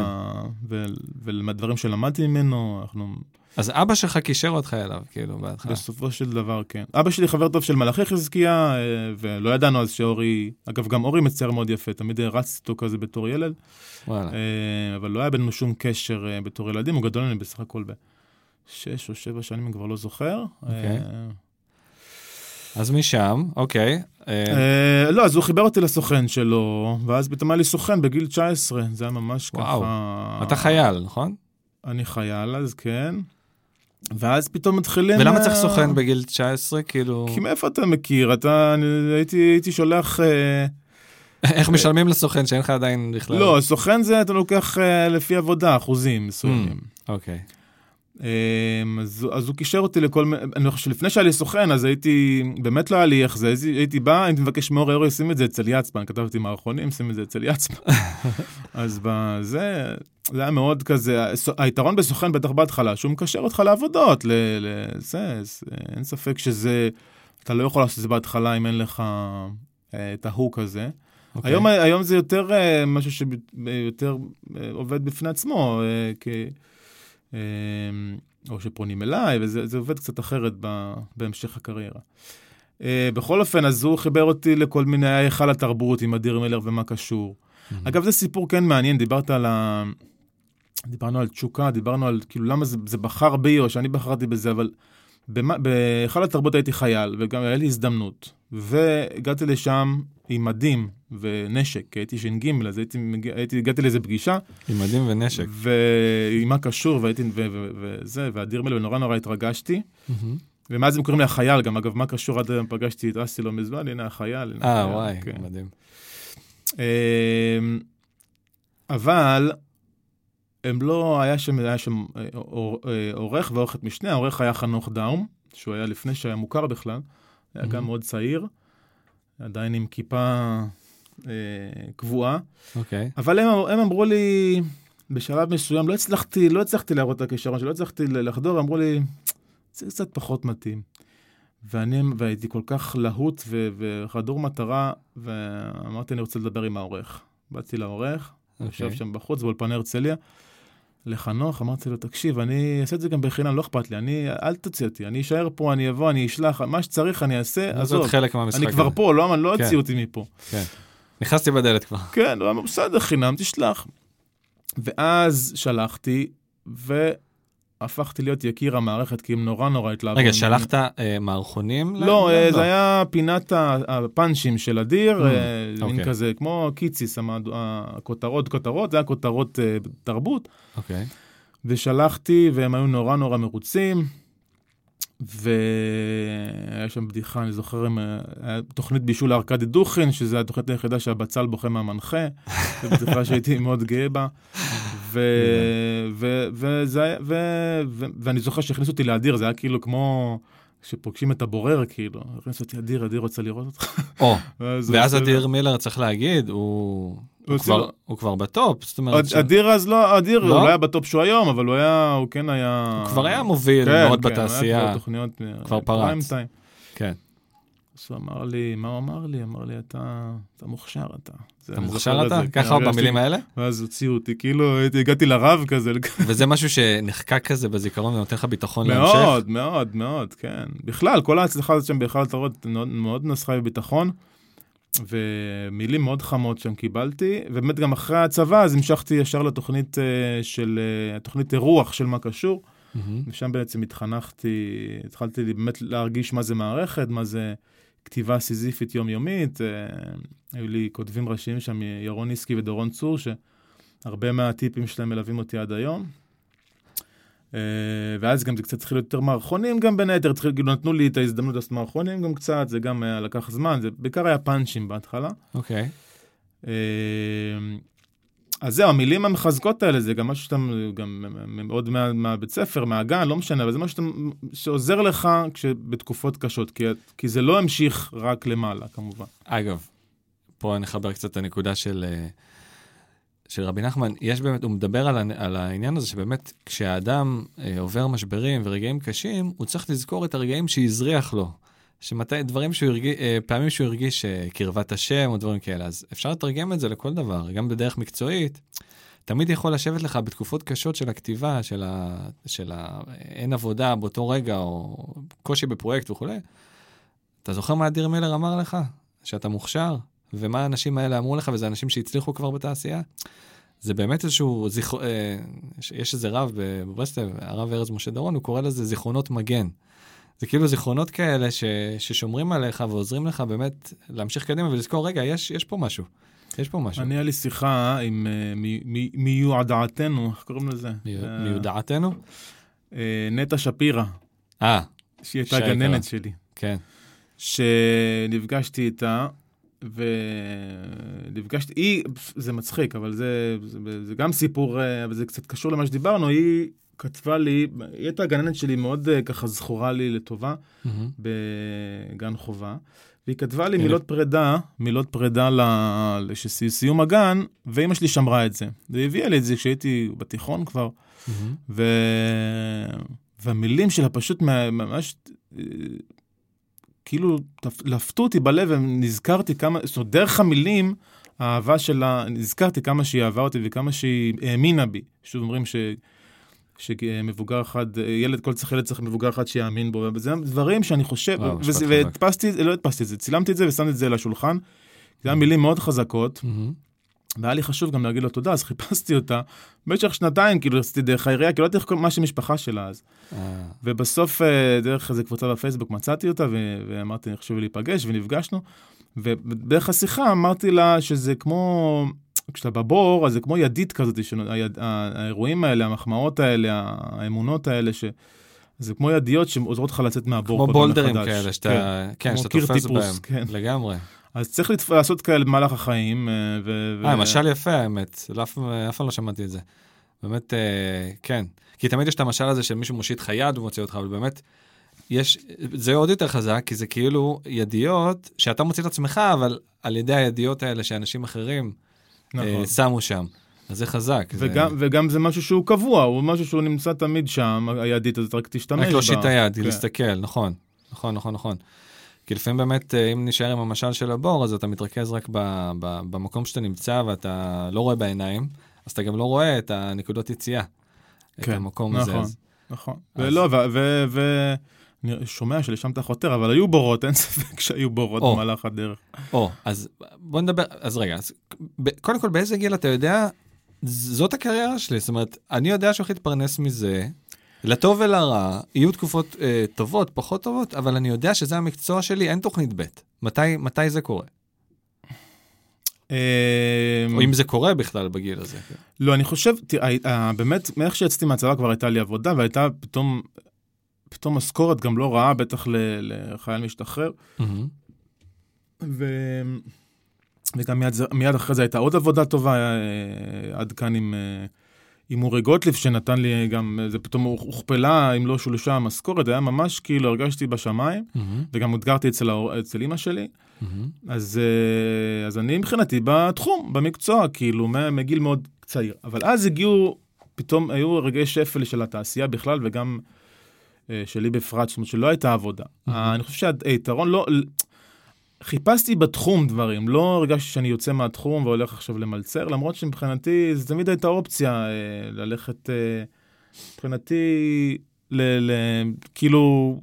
ולדברים שלמדתי ממנו. אנחנו... אז אבא שלך קישר אותך אליו, כאילו, בהתחלה. בסופו של דבר, כן. אבא שלי חבר טוב של מלאכי חזקיה, אה, ולא ידענו אז שאורי, אגב, גם אורי מצייר מאוד יפה, תמיד הרצתי אותו כזה בתור ילד. וואלה. אה, אבל לא היה בינינו שום קשר אה, בתור ילדים, הוא גדול ממני בסך הכל בשש או שבע שנים, אני כבר לא זוכר. אוקיי. אז משם, אוקיי. לא, אז הוא חיבר אותי לסוכן שלו, ואז פתאום היה לי סוכן בגיל 19, זה היה ממש ככה... וואו, אתה חייל, נכון? אני חייל אז, כן. ואז פתאום מתחילים... ולמה צריך סוכן בגיל 19? כאילו... כי מאיפה אתה מכיר? אתה... אני הייתי, הייתי שולח... איך משלמים לסוכן שאין לך עדיין בכלל? לא, סוכן זה אתה לוקח לפי עבודה, אחוזים מסוימים. אוקיי. Mm, okay. Um, אז, אז הוא קישר אותי לכל מיני, אני חושב שלפני שהיה לי סוכן, אז הייתי, באמת לא היה לי איך זה, הייתי בא, הייתי מבקש מאורי אורי, שים את זה אצל יצפן, כתבתי מערכונים, שים את זה אצל יצפן. אז בזה, זה היה מאוד כזה, היתרון בסוכן בטח בהתחלה, שהוא מקשר אותך לעבודות, לזה, אין ספק שזה, אתה לא יכול לעשות את זה בהתחלה אם אין לך אה, את ההוק הזה. Okay. אוקיי. היום, היום זה יותר uh, משהו שיותר uh, עובד בפני עצמו, uh, או שפונים אליי, וזה עובד קצת אחרת בהמשך הקריירה. בכל אופן, אז הוא חיבר אותי לכל מיני היכל התרבות עם אדיר מילר ומה קשור. Mm-hmm. אגב, זה סיפור כן מעניין, דיברת על ה... דיברנו על תשוקה, דיברנו על כאילו למה זה, זה בחר בי או שאני בחרתי בזה, אבל בהיכל התרבות הייתי חייל, וגם היה לי הזדמנות. והגעתי לשם עם מדים ונשק, כי הייתי ש"ג, אז הייתי, הייתי, הגעתי לאיזה פגישה, עם מדים ונשק. ועם מה קשור, והייתי, ו- ו- וזה, ואדיר מלך, ונורא נורא התרגשתי. מהמם. ומאז הם קוראים לי החייל, גם אגב, מה קשור עד היום פגשתי את אסי לא מזמן, הנה החייל. אה, וואי, כן. מדהים. אמ, אבל הם לא, היה שם, היה שם אה, אה, עורך ועורכת משנה, העורך היה חנוך דאום, שהוא היה לפני שהיה מוכר בכלל, היה גם מהמם. מאוד צעיר, עדיין עם כיפה אה, קבועה, אוקיי. אבל הם, הם אמרו לי, בשלב מסוים, לא הצלחתי, לא הצלחתי להראות את הכישרון שלי, לא הצלחתי לחדור, אמרו לי, זה קצת פחות מתאים. ואני, והייתי כל כך להוט ו- וחדור מטרה, ואמרתי, אני רוצה לדבר עם העורך. באתי לעורך, יושב אוקיי. שם בחוץ, באולפני הרצליה, לחנוך, אמרתי לו, תקשיב, אני אעשה את זה גם בחינם, לא אכפת לי, אני, אל תוציא אותי, אני אשאר פה, אני אבוא, אני אשלח, מה שצריך אני אעשה, זאת עזוב. חלק מהמשחק. אני כבר. פה, לא, לא כן. הוציאו אותי מפה. נכנסתי בדלת כבר. כן, הוא אמר, בסדר, חינם, תשלח. ואז שלחתי, והפכתי להיות יקיר המערכת, כי הם נורא נורא התלהבו. רגע. שלחת אה, מערכונים? לא, אה, זה היה פינת הפאנצ'ים של אדיר, Mm, אה, מין אוקיי. כזה, כמו קיציס, הכותרות, כותרות, זה היה כותרות אה, תרבות. אוקיי. ושלחתי, והם היו נורא נורא מרוצים. והיה שם בדיחה, אני זוכר, עם, תוכנית בישול לארכדי דוכין, שזו התוכנית היחידה שהבצל בוכה מהמנחה, זו בדיחה שהייתי מאוד גאה בה. ואני זוכר שהכניסו אותי לאדיר, זה היה כאילו כמו שפוגשים את הבורר, כאילו. הכניסו אותי, אדיר, אדיר רוצה לראות אותך. או, ואז הוא- אדיר מילר, צריך להגיד, הוא... הוא כבר- לו- הוא כבר בטופ, זאת אומרת, ש- אדיר אז לא, אדיר, לא? הוא לא היה בטופ שהוא היום, אבל הוא היה, הוא כן היה... הוא כבר היה מוביל כן, מאוד כן, הוא היה בתעשייה. כבר תוכניות, אה, כבר פריים פרץ. כן. אז הוא אמר לי, מה הוא אמר לי? אמר לי, אתה, אתה מוכשר, אתה. אתה מוכשר אתה? כן, ככה הרגשתי- במילים האלה? ואז הוציאו אותי, כאילו, הגעתי לרב כזה. וזה משהו שנחקק כזה בזיכרון ונותן לך ביטחון להמשך? מאוד, מאוד, מאוד, כן. בכלל, כל ההצלחה הזאת שם בהיכל התרבות מאוד- מאוד נסחה בביטחון, ומילים מאוד חמות שם קיבלתי, ובאמת גם אחרי הצבא, אז המשכתי ישר לתוכנית אה, של, אה, תוכנית אירוח של מה קשור, מהמם. ושם בעצם התחנכתי, התחלתי באמת להרגיש מה זה מערכת, מה זה כתיבה סיזיפית יומיומית. אה, היו לי כותבים ראשיים שם, ירון ניסקי ודורון צור, שהרבה מהטיפים שלהם מלווים אותי עד היום. אה, ואז גם זה קצת התחיל יותר מערכונים גם בין היתר, התחיל, כאילו נתנו לי את ההזדמנות לעשות מערכונים גם קצת, זה גם היה לקח זמן, זה בעיקר היה פאנצ'ים בהתחלה. אוקיי. אה, אז זהו, המילים המחזקות האלה זה גם משהו שאתה, גם מאוד מה, מהבית ספר, מהגן, לא משנה, אבל זה משהו שאתה, שעוזר לך כשבתקופות קשות, כי, כי זה לא המשיך רק למעלה, כמובן. אגב, פה אני אחבר קצת את הנקודה של, אה, של רבי נחמן. יש באמת, הוא מדבר על, על העניין הזה שבאמת כשהאדם אה, עובר משברים ורגעים קשים, הוא צריך לזכור את הרגעים שהזריח לו. שמתי, דברים שהוא הרגיש, פעמים שהוא הרגיש אה, קרבת השם או דברים כאלה, אז אפשר לתרגם את זה לכל דבר, גם בדרך מקצועית. תמיד יכול לשבת לך בתקופות קשות של הכתיבה, של ה... של ה... אין עבודה באותו רגע, או קושי בפרויקט וכולי. אתה זוכר מה אדיר מילר אמר לך? שאתה מוכשר? ומה האנשים האלה אמרו לך, וזה אנשים שהצליחו כבר בתעשייה? זה באמת איזשהו זיכרון, אה, יש איזה רב בברסלב, הרב ארז משה דורון, הוא קורא לזה זיכרונות מגן. זה כאילו זיכרונות כאלה ש, ששומרים עליך ועוזרים לך באמת להמשיך קדימה ולזכור, רגע, יש, יש פה משהו. יש פה משהו. אני, היה לי שיחה עם אה, מ- מ- מיועדעתנו, איך קוראים לזה? אה, מיודעתנו? אה, נטע שפירא, אה, שהיא הייתה. גננת שלי. כן. שנפגשתי איתה, ונפגשתי, היא, זה מצחיק, אבל זה, זה, זה גם סיפור, אבל זה קצת קשור למה שדיברנו, היא כתבה לי, היא הייתה גננת שלי מאוד אה, ככה זכורה לי לטובה מהמם. בגן חובה, והיא כתבה לי הנה. מילות פרידה, מילות פרידה לסיום הגן, ואימא שלי שמרה את זה. והיא הביאה לי את זה כשהייתי בתיכון כבר, מהמם. ו... והמילים שלה פשוט ממש, אה, כאילו, לפתו אותי בלב, ונזכרתי כמה, זאת אומרת, דרך המילים, האהבה שלה, נזכרתי כמה שהיא אהבה אותי וכמה שהיא האמינה בי. שוב אומרים ש... שמבוגר אחד, ילד, כל צריך ילד צריך מבוגר אחד שיאמין בו, וזה דברים שאני חושב. והדפסתי, לא הדפסתי את זה, צילמתי את זה ושמתי את זה על השולחן. זה היה מילים מאוד חזקות. והיה לי חשוב גם להגיד לו תודה, אז חיפשתי אותה. במשך שנתיים, כאילו, עשיתי דרך העירייה, כי לא ידעתי מה שם משפחה שלה אז. אה, ובסוף, אה, דרך איזה קבוצה בפייסבוק, מצאתי אותה, ואמרתי, חשוב לי להיפגש, ונפגשנו. ובדרך השיחה אמרתי לה שזה כמו, כשאתה בבור, אז זה כמו ידית כזאת, ש- היד- האירועים האלה, המחמאות האלה, האמונות האלה, ש... זה כמו ידיות שעוזרות לך לצאת מהבור. כמו בולדרים מחדש. כאלה, שאתה כן, כמו שאתה תופס טיפוס, בהם. כן. לגמרי. אז צריך לתפ... לעשות כאלה במהלך החיים. אה, ו... אה, משל יפה האמת, לא, אף אף פעם לא שמעתי את זה. באמת, אה, כן. כי תמיד יש את המשל הזה של מישהו מושיט לך יד ומוציא אותך, אבל באמת, יש, זה עוד יותר חזק, כי זה כאילו ידיעות שאתה מוציא את עצמך, אבל על ידי הידיעות האלה שאנשים אחרים נכון. אה, שמו שם. אז זה חזק. זה- וגם, וגם זה משהו שהוא קבוע, הוא משהו שהוא נמצא תמיד שם, הידית הזאת, רק תשתמש רק להושיט את היד, כן. להסתכל, נכון. נכון, נכון, נכון. כי לפעמים באמת, אה, אם נשאר עם המשל של הבור, אז אתה מתרכז רק ב, ב, במקום שאתה נמצא ואתה לא רואה בעיניים, אז אתה גם לא רואה את הנקודות יציאה. את כן, המקום הזה. נכון. נכון. אז- ולא, ו... ו, ו אני שומע שלשם אתה חותר, אבל היו בורות, אין ספק שהיו בורות או. במהלך הדרך. או, אז בוא נדבר, אז רגע, אז ב- קודם כל באיזה גיל אתה יודע, זאת הקריירה שלי, זאת אומרת, אני יודע שהולך להתפרנס מזה, לטוב ולרע, יהיו תקופות אה, טובות, פחות טובות, אבל אני יודע שזה המקצוע שלי, אין תוכנית ב'. מתי, מתי זה קורה? אמ, או אם זה קורה בכלל בגיל הזה. כן. לא, אני חושב, תראה, אה, באמת, מאיך שיצאתי מהצבא כבר הייתה לי עבודה, והייתה פתאום, פתאום משכורת גם לא רעה, בטח ל- לחייל משתחרר. מהמם. ו... וגם מיד, מיד אחרי זה הייתה עוד עבודה טובה, אה, עד כאן עם, אה, עם אורי גוטליב, שנתן לי גם, זה פתאום הוכפלה, אם לא שולשה המשכורת, היה ממש כאילו הרגשתי בשמיים, מהמם. וגם אתגרתי אצל, אצל אימא שלי. מהמם. אז, אה, אז אני מבחינתי בתחום, במקצוע, כאילו, מגיל מאוד צעיר. אבל אז הגיעו, פתאום היו רגעי שפל של התעשייה בכלל, וגם שלי בפרט, זאת אומרת שלא הייתה עבודה. אה, אני חושב שהיתרון לא... חיפשתי בתחום דברים, לא הרגשתי שאני יוצא מהתחום והולך עכשיו למלצר, למרות שמבחינתי זו תמיד הייתה אופציה אה, ללכת, אה, מבחינתי, ל, ל, כאילו,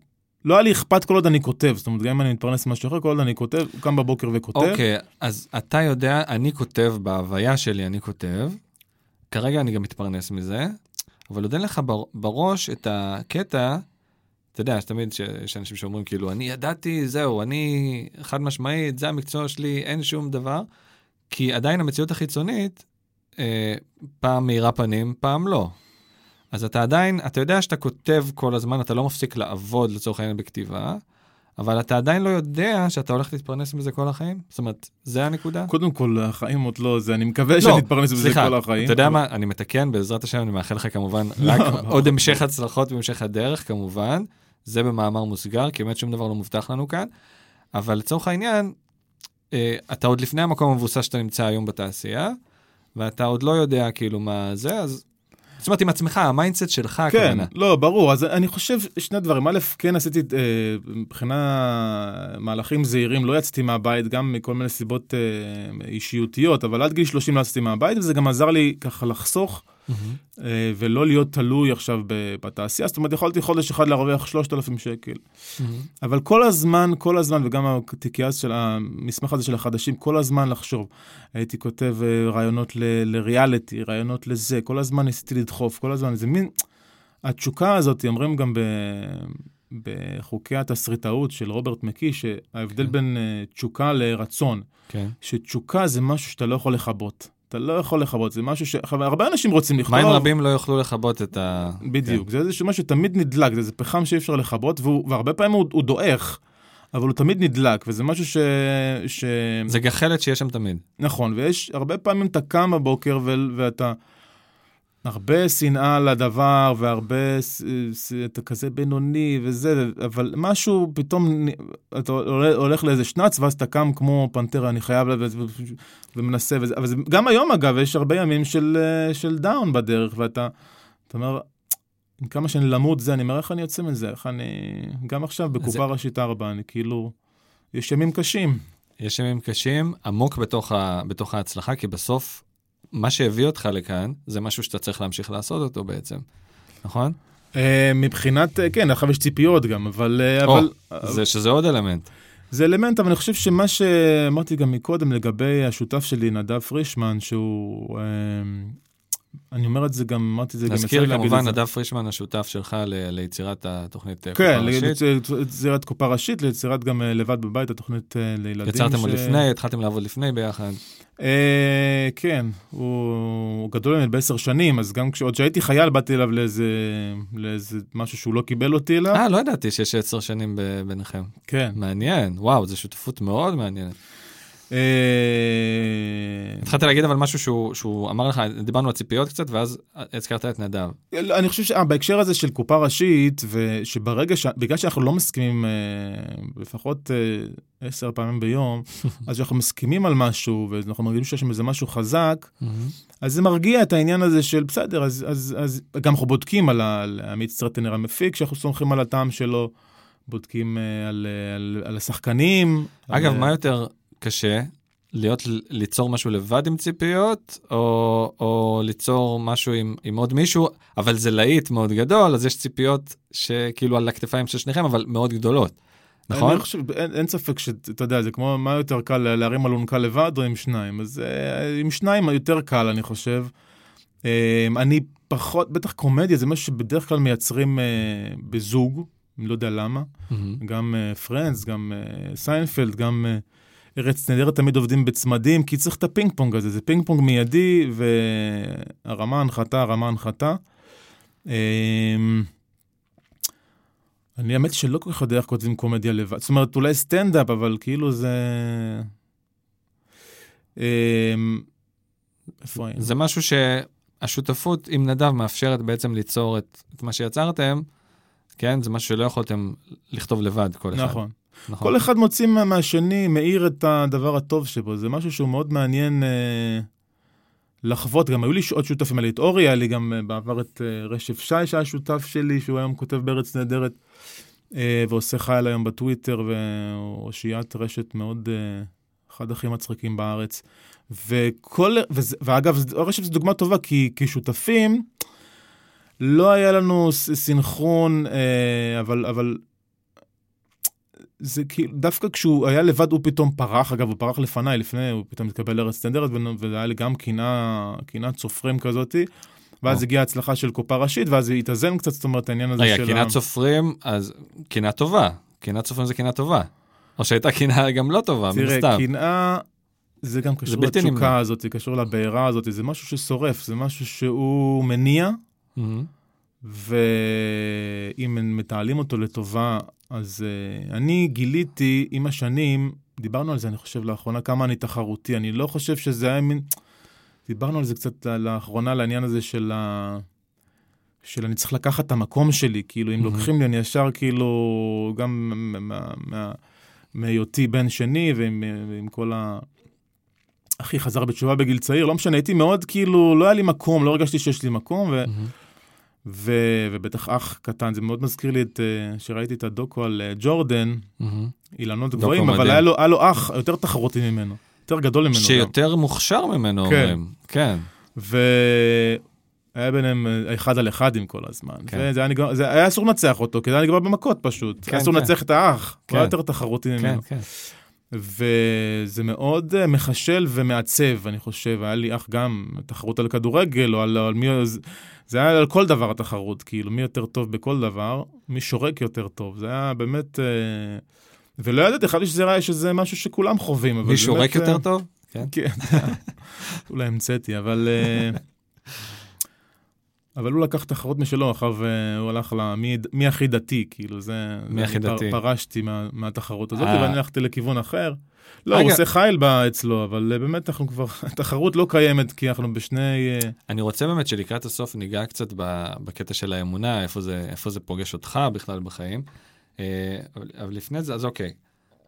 לא היה לי אכפת כל עוד אני כותב, זאת אומרת, גם אם אני מתפרנס ממשהו אחר, כל עוד אני כותב, קם בבוקר וכותב. אוקיי, אז אתה יודע, אני כותב, בהוויה שלי אני כותב, כרגע אני גם מתפרנס מזה, אבל עוד אין לך בר- בראש את הקטע, אתה יודע, שתמיד ש- יש אנשים שאומרים כאילו, אני ידעתי, זהו, אני חד משמעית, זה המקצוע שלי, אין שום דבר, כי עדיין המציאות החיצונית, אה, פעם מאירה פנים, פעם לא. אז אתה עדיין, אתה יודע שאתה כותב כל הזמן, אתה לא מפסיק לעבוד לצורך העניין בכתיבה, אבל אתה עדיין לא יודע שאתה הולך להתפרנס מזה כל החיים? זאת אומרת, זה הנקודה? קודם כל, החיים עוד לא זה, אני מקווה שאני אתפרנס לא, סליחה, כל החיים. אתה יודע אבל- מה, אני מתקן, בעזרת השם, אני מאחל לך כמובן לא, רק ברור. עוד המשך הצלחות בהמשך הדרך, כמובן. זה במאמר מוסגר, כי באמת שום דבר לא מובטח לנו כאן. אבל לצורך העניין, אה, אתה עוד לפני המקום המבוסס שאתה נמצא היום בתעשייה, ואתה עוד לא יודע כאילו מה זה, אז... זאת אומרת, עם עצמך, ה mindset שלך, כן, הכוונה. לא, ברור. אז אני חושב שני דברים. א', כן עשיתי אה, מבחינה מהלכים זהירים, לא יצאתי מהבית, גם מכל מיני סיבות אה, אישיותיות, אבל עד גיל 30 לא יצאתי מהבית, וזה גם עזר לי ככה לחסוך אה, ולא להיות תלוי עכשיו בתעשייה. זאת אומרת, יכולתי חודש אחד להרוויח 3,000 שקל. מהמם. אבל כל הזמן, כל הזמן, וגם התיקייה של המסמך הזה של החדשים, כל הזמן לחשוב. הייתי כותב אה, רעיונות ל- לריאליטי, רעיונות לזה, כל הזמן ניסיתי לדחוף, כל הזמן, זה מין... התשוקה הזאת, אומרים גם ב... בחוקי התסריטאות של רוברט מקי, שההבדל כן. בין אה, תשוקה לרצון, כן. שתשוקה זה משהו שאתה לא יכול לכבות. אתה לא יכול לכבות, זה משהו ש... עכשיו, הרבה אנשים רוצים לכתוב. מים רבים לא יוכלו לכבות את ה... בדיוק, זה איזשהו משהו שתמיד נדלק, זה איזה פחם שאי אפשר לכבות, והוא, והרבה פעמים הוא, הוא דועך, אבל הוא תמיד נדלק, וזה משהו ש... ש... כן. זה גחלת שיש שם תמיד. נכון, ויש, הרבה פעמים אתה קם בבוקר ו... ואתה... הרבה שנאה לדבר, והרבה, ס- ס- אתה כזה בינוני וזה, אבל משהו פתאום, אתה הולך- לאיזה שנץ, ואז אתה קם כמו פנתרה, אני חייב, ומנסה, וזה, אבל זה, גם היום אגב, יש הרבה ימים של, אה, של down בדרך, ואתה, אתה אומר, כמה שאני למוד זה, אני אומר, איך אני יוצא מזה, איך אני, גם עכשיו בקופה זה- ראשית ארבע, אני כאילו, יש ימים קשים. יש ימים קשים עמוק בתוך, ה, בתוך ההצלחה, כי בסוף, מה שהביא אותך לכאן, זה משהו שאתה צריך להמשיך לעשות אותו בעצם, נכון? אה, מבחינת, אה, כן, עכשיו יש ציפיות גם, אבל... אה, או, אבל זה שזה עוד אלמנט. זה אלמנט, אבל אני חושב שמה שאמרתי גם מקודם לגבי השותף שלי, נדב פרישמן, שהוא... אני אומר את זה גם, אמרתי את זה גם... נזכיר כמובן, נדב פרישמן השותף שלך ל- ליצירת התוכנית אה, קופה כן, ראשית. ליצירת קופה ראשית, ליצירת גם אה, לבד בבית, התוכנית אה, לילדים. יצרתם עוד לפני, התחלתם לעבוד לפני ביחד. אה, כן, הוא הוא גדול ממני בעשר שנים, אז גם עוד כשהייתי חייל באתי אליו לאיזה, לאיזה משהו שהוא לא קיבל אותי אליו. אה, לא ידעתי שיש עשר שנים ביניכם. כן. מעניין, וואו, זו שותפות מאוד מעניינת. אה, התחלת להגיד אבל משהו שהוא, אמר לך, דיברנו על ציפיות קצת, ואז הזכרת את נדב. אני חושב שבהקשר הזה של קופה ראשית, ושברגע, ש... בגלל שאנחנו לא מסכימים אה, לפחות אה, עשר פעמים ביום, אז כשאנחנו מסכימים על משהו, ואנחנו מרגישים שיש שם איזה משהו חזק, אז זה מרגיע את העניין הזה של בסדר, אז, אז, אז גם אנחנו בודקים על, עמית סטרטנר המפיק, שאנחנו סומכים על הטעם שלו, בודקים על, על, על השחקנים. אגב, על, מה יותר קשה? להיות, ליצור משהו לבד עם ציפיות, או, או ליצור משהו עם, עם עוד מישהו, אבל זה להיט מאוד גדול, אז יש ציפיות שכאילו על הכתפיים של שניכם, אבל מאוד גדולות. נכון? אני חושב, אין, אין ספק שאתה יודע, זה כמו מה יותר קל להרים אלונקה לבד או עם שניים, אז אה, עם שניים יותר קל, אני חושב. אה, אני פחות, בטח קומדיה זה משהו שבדרך כלל מייצרים אה, בזוג, אני לא יודע למה. מהמם. גם Friends, גם אה, סיינפלד, גם אה, ארץ נהדרת תמיד עובדים בצמדים, כי צריך את הפינג פונג הזה, זה פינג פונג מיידי, והרמה הנחתה, הרמה הנחתה. אה, אני האמת שלא כל כך יודע איך כותבים קומדיה לבד, זאת אומרת אולי סטנדאפ, אבל כאילו זה... איפה היינו? זה משהו שהשותפות עם נדב מאפשרת בעצם ליצור את, את מה שיצרתם, כן? זה משהו שלא יכולתם לכתוב לבד, כל אחד. נכון. נכון. כל אחד מוציא מה- מהשני, מאיר את הדבר הטוב שבו, זה משהו שהוא מאוד מעניין אה, לחוות. גם היו לי עוד שותפים, היה את אורי, היה לי גם אה, בעבר את אה, רשף שי, שהיה שותף שלי, שהוא היום כותב בארץ נהדרת, אה, ועושה חייל היום בטוויטר, ואושיית רשת מאוד, אה, אחד הכי מצחיקים בארץ. וכל, וזה, ואגב, רשף זו דוגמה טובה, כי כשותפים, לא היה לנו סינכרון, אה, אבל, אבל זה כאילו, דווקא כשהוא היה לבד הוא פתאום פרח, אגב, הוא פרח לפניי, לפני, הוא פתאום התקבל לארץ סטנדרט, וזה היה לי גם קינה, קינת סופרים כזאתי, ואז. הגיעה הצלחה של קופה ראשית, ואז זה התאזן קצת, זאת אומרת, העניין הזה רגע, של... קינת סופרים, אז קינה טובה. קינת סופרים זה קינה טובה. או שהייתה קינה גם לא טובה, מן תראה. קנאה, זה גם קשור. לתשוקה הזאת, זה קשור לבעירה הזאת, זה משהו ששורף, זה משהו שהוא מניע, מהמם. ואם הם מתעלים אותו לטובה, אז uh, אני גיליתי עם השנים, דיברנו על זה, אני חושב, לאחרונה, כמה אני תחרותי. אני לא חושב שזה היה מין... דיברנו על זה קצת לאחרונה, לעניין הזה של ה... של אני צריך לקחת את המקום שלי, כאילו, אם Mhm. לוקחים לי, אני ישר כאילו, גם מה- מה- מה- מהיותי בן שני, ועם ועם כל ה... אחי חזר בתשובה בגיל צעיר, לא משנה, הייתי מאוד כאילו, לא היה לי מקום, לא הרגשתי שיש לי מקום, ו... מהמם. ו... ובטח אח קטן, זה מאוד מזכיר לי את, אה, שראיתי את הדוקו על אה, ג'ורדן, מהמם. אילנות דוקו גבוהים, אבל. היה לו, היה לו אח יותר תחרותי ממנו, יותר גדול ממנו גם. שיותר מוכשר ממנו, כן. אומרים. כן. והיה ביניהם אה, אחד על אחד עם כל הזמן. כן. וזה היה, נגמר, זה היה אסור לנצח אותו, כי זה היה נגמר במכות פשוט. כן, היה אסור כן. לנצח את האח, כן. הוא היה יותר תחרותי כן, ממנו. כן. וזה מאוד אה, מחשל ומעצב, אני חושב. היה לי אח גם, תחרות על כדורגל, או על, על מי... זה- היה על כל דבר התחרות, כאילו, מי יותר טוב בכל דבר, מי שורק יותר טוב. זה היה באמת... אה, ולא ידעתי, חשבתי שזה, היה- שזה משהו שכולם חווים, מי שורק באמת, אה, יותר טוב? כן. כן, אולי המצאתי, אבל... אה, אבל הוא לקח תחרות משלו, מאחר והוא הלך ל... מי, מי הכי דתי, כאילו, זה... מי הכי אני פר- דתי? פרשתי מה, מהתחרות הזאת, אה. ואני הלכתי לכיוון אחר. לא, רגע. הוא עושה חייל אצלו, אבל אה, באמת אנחנו כבר... התחרות לא קיימת, כי אנחנו בשני... אה, אני רוצה באמת שלקראת הסוף ניגע קצת בקטע של האמונה, איפה זה, איפה זה פוגש אותך בכלל בחיים. אה, אבל, אבל לפני זה, אז אוקיי.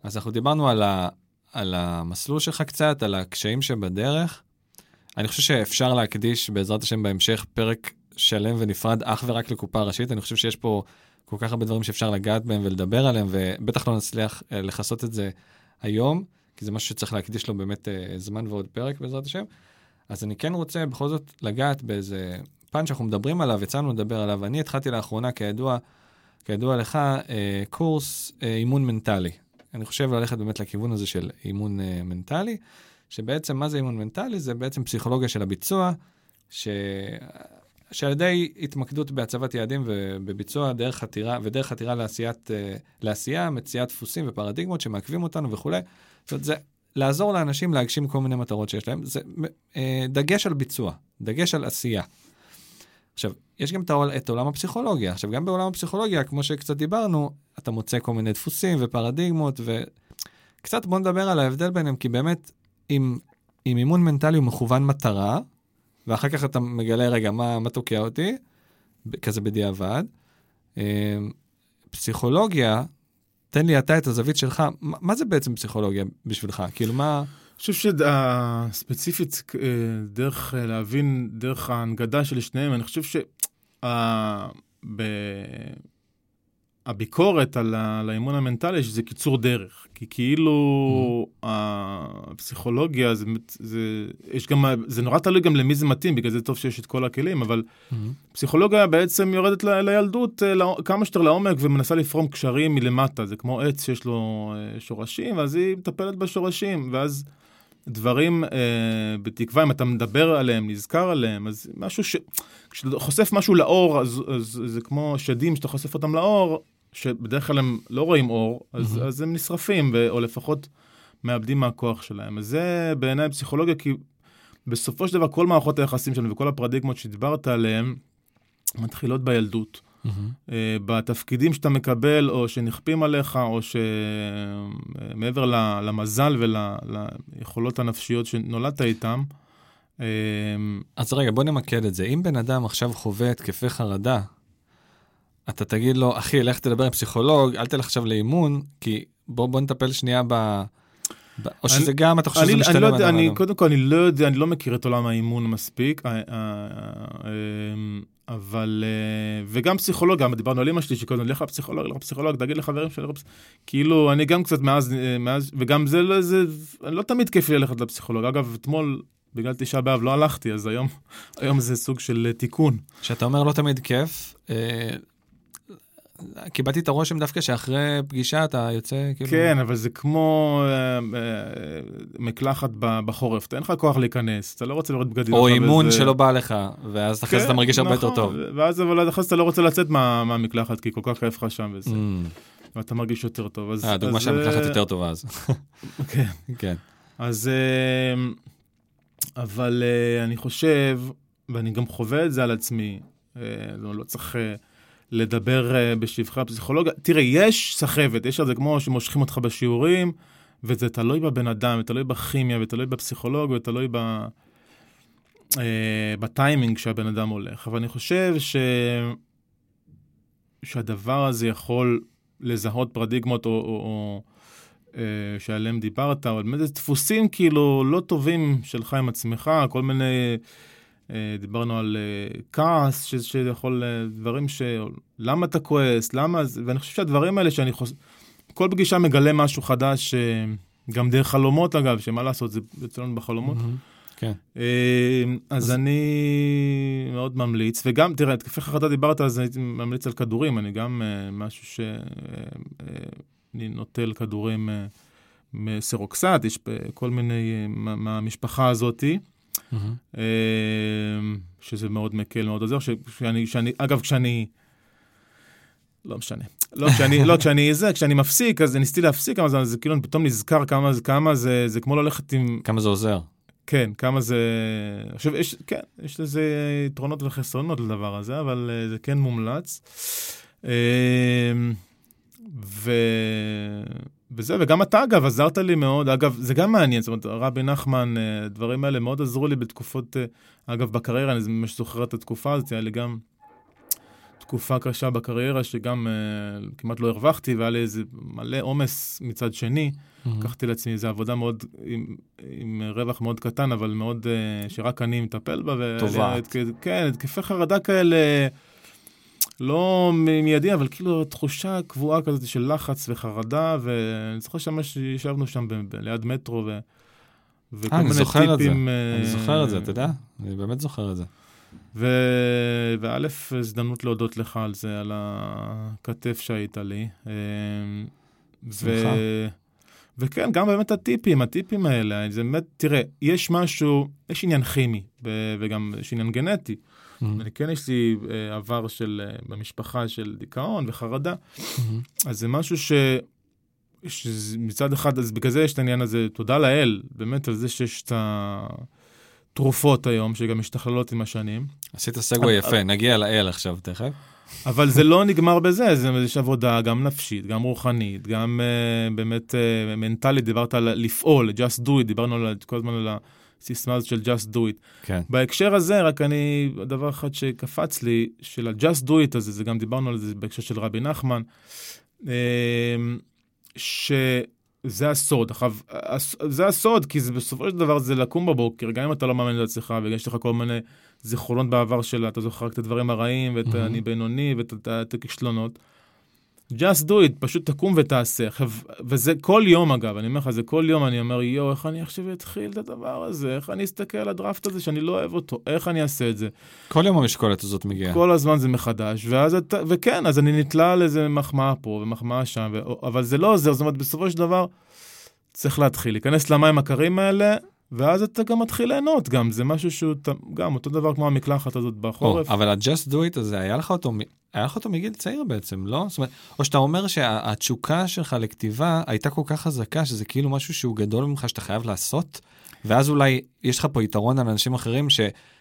אז אנחנו דיברנו על, ה, על המסלול שלך קצת, על הקשיים שבדרך. אני חושב שאפשר להקדיש בעזרת השם בהמשך פרק שלם ונפרד אך ורק לקופה ראשית. אני חושב שיש פה כל כך הרבה דברים שאפשר לגעת בהם ולדבר עליהם, ובטח לא נצליח אה, לכסות את זה היום, כי זה משהו שצריך להקדיש לו באמת אה, זמן ועוד פרק בעזרת השם. אז אני כן רוצה בכל זאת לגעת באיזה פן שאנחנו מדברים עליו, יצאנו לדבר עליו. אני התחלתי לאחרונה, כידוע, כידוע לך, אה, קורס אימון מנטלי. אני חושב ללכת באמת לכיוון הזה של אימון מנטלי, שבעצם מה זה אימון מנטלי? זה בעצם פסיכולוגיה של הביצוע, ש... שעל ידי התמקדות בהצבת יעדים ובביצוע, דרך חתירה, ודרך חתירה לעשיית, uh, לעשייה, מציאת דפוסים ופרדיגמות שמעכבים אותנו וכולי. זאת אומרת, זה לעזור לאנשים להגשים כל מיני מטרות שיש להם. זה uh, דגש על ביצוע, דגש על עשייה. עכשיו, יש גם את עולם הפסיכולוגיה. עכשיו, גם בעולם הפסיכולוגיה, כמו שקצת דיברנו, אתה מוצא כל מיני דפוסים ופרדיגמות, וקצת בוא נדבר על ההבדל ביניהם, כי באמת, אם, אם אימון מנטלי הוא מכוון מטרה, ואחר כך אתה מגלה, רגע, מה, מה תוקע אותי? כזה בדיעבד. אמ, פסיכולוגיה, תן לי אתה את הזווית שלך, מה, מה זה בעצם פסיכולוגיה בשבילך? כאילו, מה... אני חושב שספציפית, אה, דרך אה, להבין, דרך ההנגדה של שניהם, אני חושב שהביקורת על האימון המנטלי, שזה קיצור דרך. כי כאילו mm-hmm. הפסיכולוגיה, זה, זה, יש גם, זה נורא תלוי גם למי זה מתאים, בגלל זה טוב שיש את כל הכלים, אבל mm-hmm. פסיכולוגיה בעצם יורדת ל, לילדות אה, כמה שיותר לעומק ומנסה לפרום קשרים מלמטה. זה כמו עץ שיש לו שורשים, ואז היא מטפלת בשורשים, ואז... דברים אה, בתקווה, אם אתה מדבר עליהם, נזכר עליהם, אז משהו ש... כשאתה חושף משהו לאור, אז, אז זה כמו שדים שאתה חושף אותם לאור, שבדרך כלל הם לא רואים אור, אז, mm-hmm. אז הם נשרפים, ו... או לפחות מאבדים מהכוח שלהם. אז זה בעיניי פסיכולוגיה, כי בסופו של דבר כל מערכות היחסים שלנו וכל הפרדיגמות שדיברת עליהן, מתחילות בילדות. mm-hmm. בתפקידים שאתה מקבל, או שנכפים עליך, או שמעבר למזל וליכולות הנפשיות שנולדת איתם. אה, אז רגע, בוא נמקד את זה. אם בן אדם עכשיו חווה התקפי חרדה, אתה תגיד לו, אחי, לך תדבר עם פסיכולוג, אל תלך עכשיו לאימון, כי בוא, בוא נטפל שנייה ב... או שזה גם, אתה חושב שזה משתלם? אני, לא יודע, אני, קודם כל, אני לא יודע, אני לא מכיר את עולם האימון מספיק. אבל, אה, וגם פסיכולוג, גם דיברנו על אמא שלי שקודם, לך לפסיכולוג, לך לפסיכולוג, תגיד לחברים שלי, כאילו, אני גם קצת מאז, אה, מאז, וגם זה, לא, זה, לא תמיד כיף לי ללכת לפסיכולוג. אגב, אתמול, בגלל תשעה באב לא הלכתי, אז היום, היום זה סוג של אה, תיקון. כשאתה אומר לא תמיד כיף, קיבלתי את הרושם דווקא שאחרי פגישה אתה יוצא כאילו... כן, אבל זה כמו אה, אה, מקלחת בחורף, אין לך כוח להיכנס, אתה לא רוצה לראות בגדים. או אימון וזה... שלא בא לך, ואז אחרי זה אתה כן, מרגיש הרבה יותר נכון, טוב. ואז אבל אחרי זה אתה לא רוצה לצאת מה, מהמקלחת, כי כל כך כיף לך שם וזה. Mm. ואתה מרגיש יותר טוב. אז, אה, דוגמה שהמקלחת יותר טובה אז. כן. כן. אז... אבל אני חושב, ואני גם חווה את זה על עצמי, לא, לא צריך... לדבר uh, בשבחי הפסיכולוגיה. תראה, יש סחבת, יש על זה כמו שמושכים אותך בשיעורים, וזה תלוי בבן אדם, ותלוי בכימיה, ותלוי בפסיכולוג, ותלוי ב... uh, בטיימינג שהבן אדם הולך. אבל אני חושב ש... שהדבר הזה יכול לזהות פרדיגמות או, או, או uh, שעליהם דיברת, אבל באמת זה דפוסים כאילו לא טובים שלך עם עצמך, כל מיני... אה, דיברנו על אה, כעס, ש, שיכול, אה, דברים ש... למה אתה כועס, למה... ואני חושב שהדברים האלה שאני חושב... כל פגישה מגלה משהו חדש, גם דרך חלומות אגב, שמה לעשות, זה אצלנו בחלומות. Mm-hmm. כן. אז אני מאוד ממליץ, וגם, תראה, התקפי חרדה דיברת, אז הייתי ממליץ על כדורים, אני גם משהו ש... אני נוטל כדורים מסרוקסט, יש כל מיני מהמשפחה הזאתי. Mm-hmm. שזה מאוד מקל, מאוד עוזר, שאני, שאני, אגב, כשאני... לא משנה. לא כשאני, לא כשאני זה, כשאני מפסיק, אז ניסיתי להפסיק כמה זמן, זה כאילו אני פתאום נזכר כמה, כמה זה, זה כמו ללכת עם... כמה זה עוזר. כן, כמה זה... עכשיו, יש, כן, יש לזה יתרונות וחסרונות לדבר הזה, אבל אה, זה כן מומלץ. אמ, ו... וזה, וגם אתה אגב, עזרת לי מאוד, אגב, זה גם מעניין, זאת אומרת, רבי נחמן, הדברים אה, האלה מאוד עזרו לי בתקופות, אה, אגב, בקריירה, אני ממש זוכר את התקופה הזאת, היה לי גם תקופה קשה בקריירה, שגם uh, כמעט לא הרווחתי, והיה לי איזה מלא עומס מצד שני. Mm-hmm. לקחתי לעצמי איזו עבודה מאוד, עם, עם רווח מאוד קטן, אבל מאוד, uh, שרק אני מטפל בה. טובה. כן, התקפי חרדה כאלה. לא מיידי, אבל כאילו תחושה קבועה כזאת של לחץ וחרדה, ואני זוכר שממש ישבנו שם ב- ליד מטרו, ו... וכל אה, מיני זוכר טיפים... את זה. אני זוכר את זה, אתה יודע? אני באמת זוכר את זה. ו... וא', הזדמנות להודות לך על זה, על הכתף שהיית לי. ו... וכן, גם באמת הטיפים, הטיפים האלה, זה באמת, תראה, יש משהו, יש עניין כימי, וגם יש עניין גנטי. Mm-hmm. אני כן, יש לי uh, עבר של, uh, במשפחה של דיכאון וחרדה, mm-hmm. אז זה משהו ש... מצד אחד, אז בגלל זה יש את העניין הזה, תודה לאל, באמת על זה שיש את התרופות היום, שגם משתכללות עם השנים. עשית סגווי יפה, נגיע לאל עכשיו תכף. אבל זה לא נגמר בזה, זה, יש עבודה גם נפשית, גם רוחנית, גם uh, באמת uh, מנטלית, דיברת על לפעול, just do it, דיברנו על, כל הזמן על הסיסמה הזאת של just do it. כן. בהקשר הזה, רק אני, דבר אחד שקפץ לי, של ה-just do it הזה, זה גם דיברנו על זה בהקשר של רבי נחמן, uh, שזה הסוד. עכשיו, זה הסוד, כי זה בסופו של דבר זה לקום בבוקר, גם אם אתה לא מאמין לעצמך, ויש לך כל מיני זיכרונות בעבר שלה, אתה זוכר רק את הדברים הרעים, ואת mm-hmm. אני בינוני, ואת הכישלונות. Just do it, פשוט תקום ותעשה. וזה כל יום אגב, אני אומר לך, זה כל יום אני אומר, יואו, איך אני עכשיו אתחיל את הדבר הזה? איך אני אסתכל על הדראפט הזה שאני לא אוהב אותו? איך אני אעשה את זה? כל יום המשקולת הזאת מגיעה. כל הזמן זה מחדש, ואז אתה, וכן, אז אני נתלה על איזה מחמאה פה ומחמאה שם, ו... אבל זה לא עוזר, זאת אומרת, בסופו של דבר, צריך להתחיל, להיכנס למים הקרים האלה, ואז אתה גם מתחיל ליהנות גם, זה משהו שהוא גם אותו דבר כמו המקלחת הזאת בחורף. Oh, אבל ה-just do it הזה, היה לך אותו, היה לך אותו מגיל צעיר בעצם, לא? זאת אומרת, או שאתה אומר שהתשוקה שלך לכתיבה הייתה כל כך חזקה, שזה כאילו משהו שהוא גדול ממך שאתה חייב לעשות, ואז אולי יש לך פה יתרון על אנשים אחרים ש,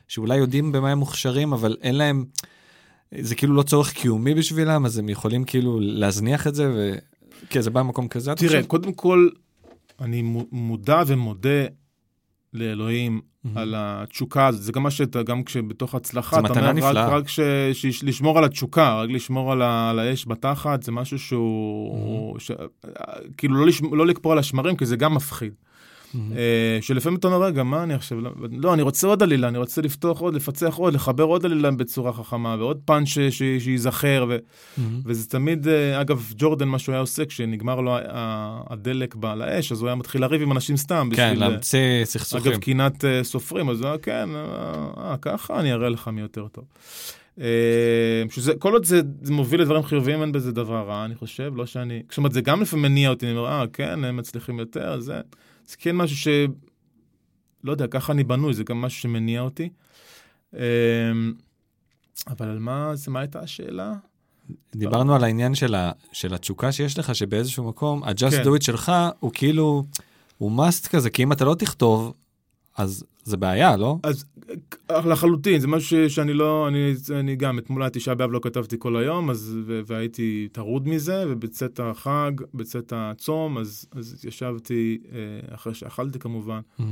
שאולי יודעים במה הם מוכשרים, אבל אין להם, זה כאילו לא צורך קיומי בשבילם, אז הם יכולים כאילו להזניח את זה, ו... כן, זה בא ממקום כזה, תראה? קודם כל, אני מודע ומודה לאלוהים mm-hmm. על התשוקה הזאת. זה גם מה שאתה, גם כשבתוך הצלחה, אתה אומר, נפלא. רק, רק ש, ש, לשמור על התשוקה, רק לשמור על, ה, על האש בתחת, זה משהו שהוא, mm-hmm. ש, כאילו לא, לשמור, לא לקפוא על השמרים, כי זה גם מפחיד. Mm-hmm. שלפעמים אתה אומר, רגע, מה אני עכשיו, לא, אני רוצה עוד עלילה, אני רוצה לפתוח עוד, לפצח עוד, לחבר עוד עלילה בצורה חכמה, ועוד פאנץ' שייזכר, ו... mm-hmm. וזה תמיד, אה, אגב, ג'ורדן, מה שהוא היה עושה, כשנגמר לו הדלק על האש, אז הוא היה מתחיל לריב עם אנשים סתם. כן, בשביל, להמציא סכסוכים. אגב, קינת סופרים, אז הוא היה, כן, אה, ככה אני אראה לך מי יותר טוב. שזה, כל עוד זה, זה מוביל לדברים חיוביים, אין בזה דבר רע, אני חושב, לא שאני... זאת אומרת, זה גם לפעמים מניע אותי, אני אומר, אה, כן, הם מצליחים יותר, זה... זה כן משהו ש... לא יודע, ככה אני בנוי, זה גם משהו שמניע אותי. אמ, אבל על מה, זה, מה הייתה השאלה? דיברנו על העניין של, ה, של התשוקה שיש לך, שבאיזשהו מקום, ה-just כן. do it שלך הוא כאילו, הוא must כזה, כי אם אתה לא תכתוב, אז זה בעיה, לא? אז לחלוטין, זה משהו שאני לא, אני, אני גם, אתמול היה תשעה באב לא כתבתי כל היום, אז, והייתי טרוד מזה, ובצאת החג, בצאת הצום, אז, אז ישבתי, אה, אחרי שאכלתי כמובן, mm-hmm.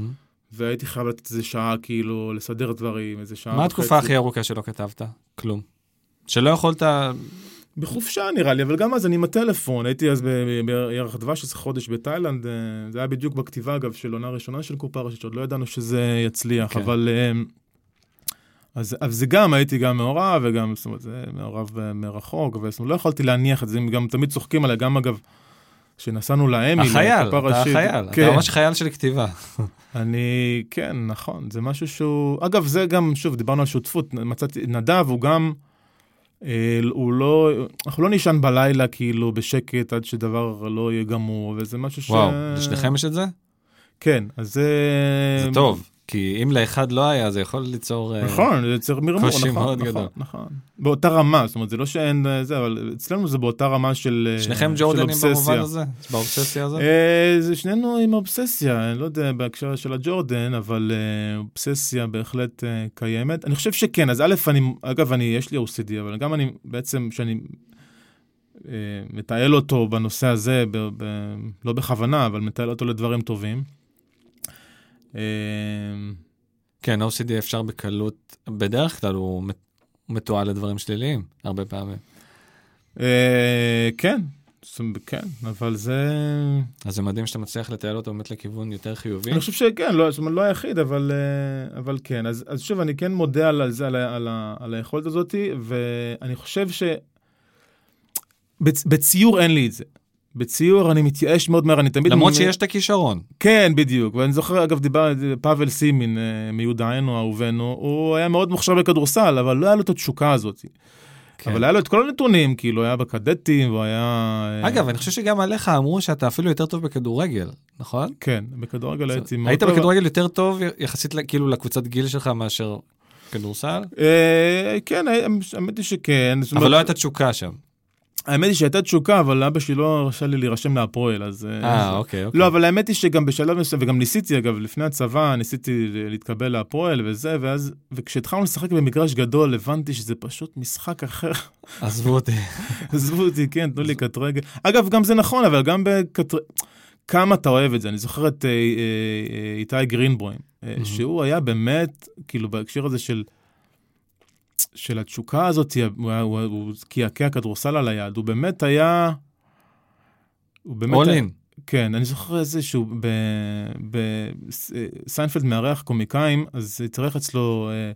והייתי חייב לתת איזה שעה, כאילו, לסדר דברים, איזה שעה מה. התקופה הכי ארוכה שלא כתבת? כלום. שלא יכולת... בחופשה נראה לי, אבל גם אז אני עם הטלפון, הייתי אז בירח דבש איזה חודש בתאילנד, אה, זה היה בדיוק בכתיבה אגב של עונה ראשונה של קופה ראשית, שעוד לא ידענו שזה יצליח, כן. אבל... אה, אז, אז זה גם, הייתי גם מעורב, וגם, זאת אומרת, זה מעורב אה, מרחוק, וזאת אומרת, לא יכולתי להניח את זה, הם גם תמיד צוחקים עליה, גם אגב, כשנסענו לאמי, החייל, אתה ראשית, החייל, כן. אתה ממש חייל של כתיבה. אני, כן, נכון, זה משהו שהוא, אגב, זה גם, שוב, דיברנו על שותפות, מצאתי, נדב הוא גם... אה, הוא לא, אנחנו לא נישן בלילה כאילו בשקט עד שדבר לא יהיה גמור, וזה משהו ש... וואו, לשניכם יש את זה? כן, אז זה... זה טוב. כי אם לאחד לא היה, זה יכול ליצור... אה, נכון, זה יוצר מרמור, קושי נכון, מאוד נכון, גדול. נכון, באותה רמה, זאת אומרת, זה לא שאין אה, זה, אבל אצלנו זה באותה רמה של אובססיה. שניכם ג'ורדנים במובן הזה? באובססיה הזאת? אה, זה שנינו עם אובססיה, אני לא יודע בהקשר של הג'ורדן, אבל אובססיה בהחלט קיימת. אני חושב שכן, אז א', אני, אגב, אני, יש לי OCD, אבל גם אני, בעצם, שאני... מתעל אותו בנושא הזה, ב, ב, לא בכוונה, אבל מתעל אותו לדברים טובים. אמ, כן, OCD אפשר בקלות, בדרך כלל הוא מתועל לדברים שליליים, הרבה פעמים. אה, כן, כן, אבל זה... אז זה מדהים שאתה מצליח לתעל אותו באמת לכיוון יותר חיובי. אני חושב שכן, לא, זאת אומרת, לא היחיד, אבל, אה, אבל כן. אז, אז שוב, אני כן מודה על זה, על, על, על היכולת הזאת, ואני חושב ש... בציור אין לי את זה. בציור אני מתייאש מאוד מהר, אני תמיד... למרות מ... שיש את הכישרון. כן, בדיוק. ואני זוכר, אגב, דיבר, פאבל סימין, אה, מיודענו, אהובנו, הוא היה מאוד מוכשר בכדורסל, אבל לא היה לו את התשוקה הזאת. כן. אבל היה לו את כל הנתונים, כאילו, היה בקדטים, והוא היה... אה, אגב, אני חושב שגם עליך אמרו שאתה אפילו יותר טוב בכדורגל, נכון? כן, בכדורגל הייתי מאוד היית טוב. בכדורגל יותר טוב יחסית כאילו לקבוצת גיל שלך מאשר כדורסל? אה, כן, האמת היא שכן. אבל לא הייתה תשוקה שם. האמת היא שהייתה תשוקה, אבל אבא שלי לא הרשה לי להירשם להפועל, אז... אה, אוקיי, אוקיי. לא, אבל האמת היא שגם בשלב מסוים, וגם ניסיתי, אגב, לפני הצבא, ניסיתי להתקבל להפועל וזה, ואז, וכשהתחלנו לשחק במגרש גדול, הבנתי שזה פשוט משחק אחר. עזבו אותי. עזבו אותי, כן, תנו לי קט רגל. אגב, גם זה נכון, אבל גם בקט... כמה אתה אוהב את זה. אני זוכר את אה, אה, אה, איתי גרינבוים, אה. שהוא היה באמת, כאילו, בהקשר הזה של... של התשוקה הזאת, הוא, היה- הוא, הוא קעקע כדורסל על היד, הוא באמת היה... הוא באמת... all היה-. כן, אני זוכר איזה שהוא, בסיינפלד מארח קומיקאים, אז התארח אצלו אה,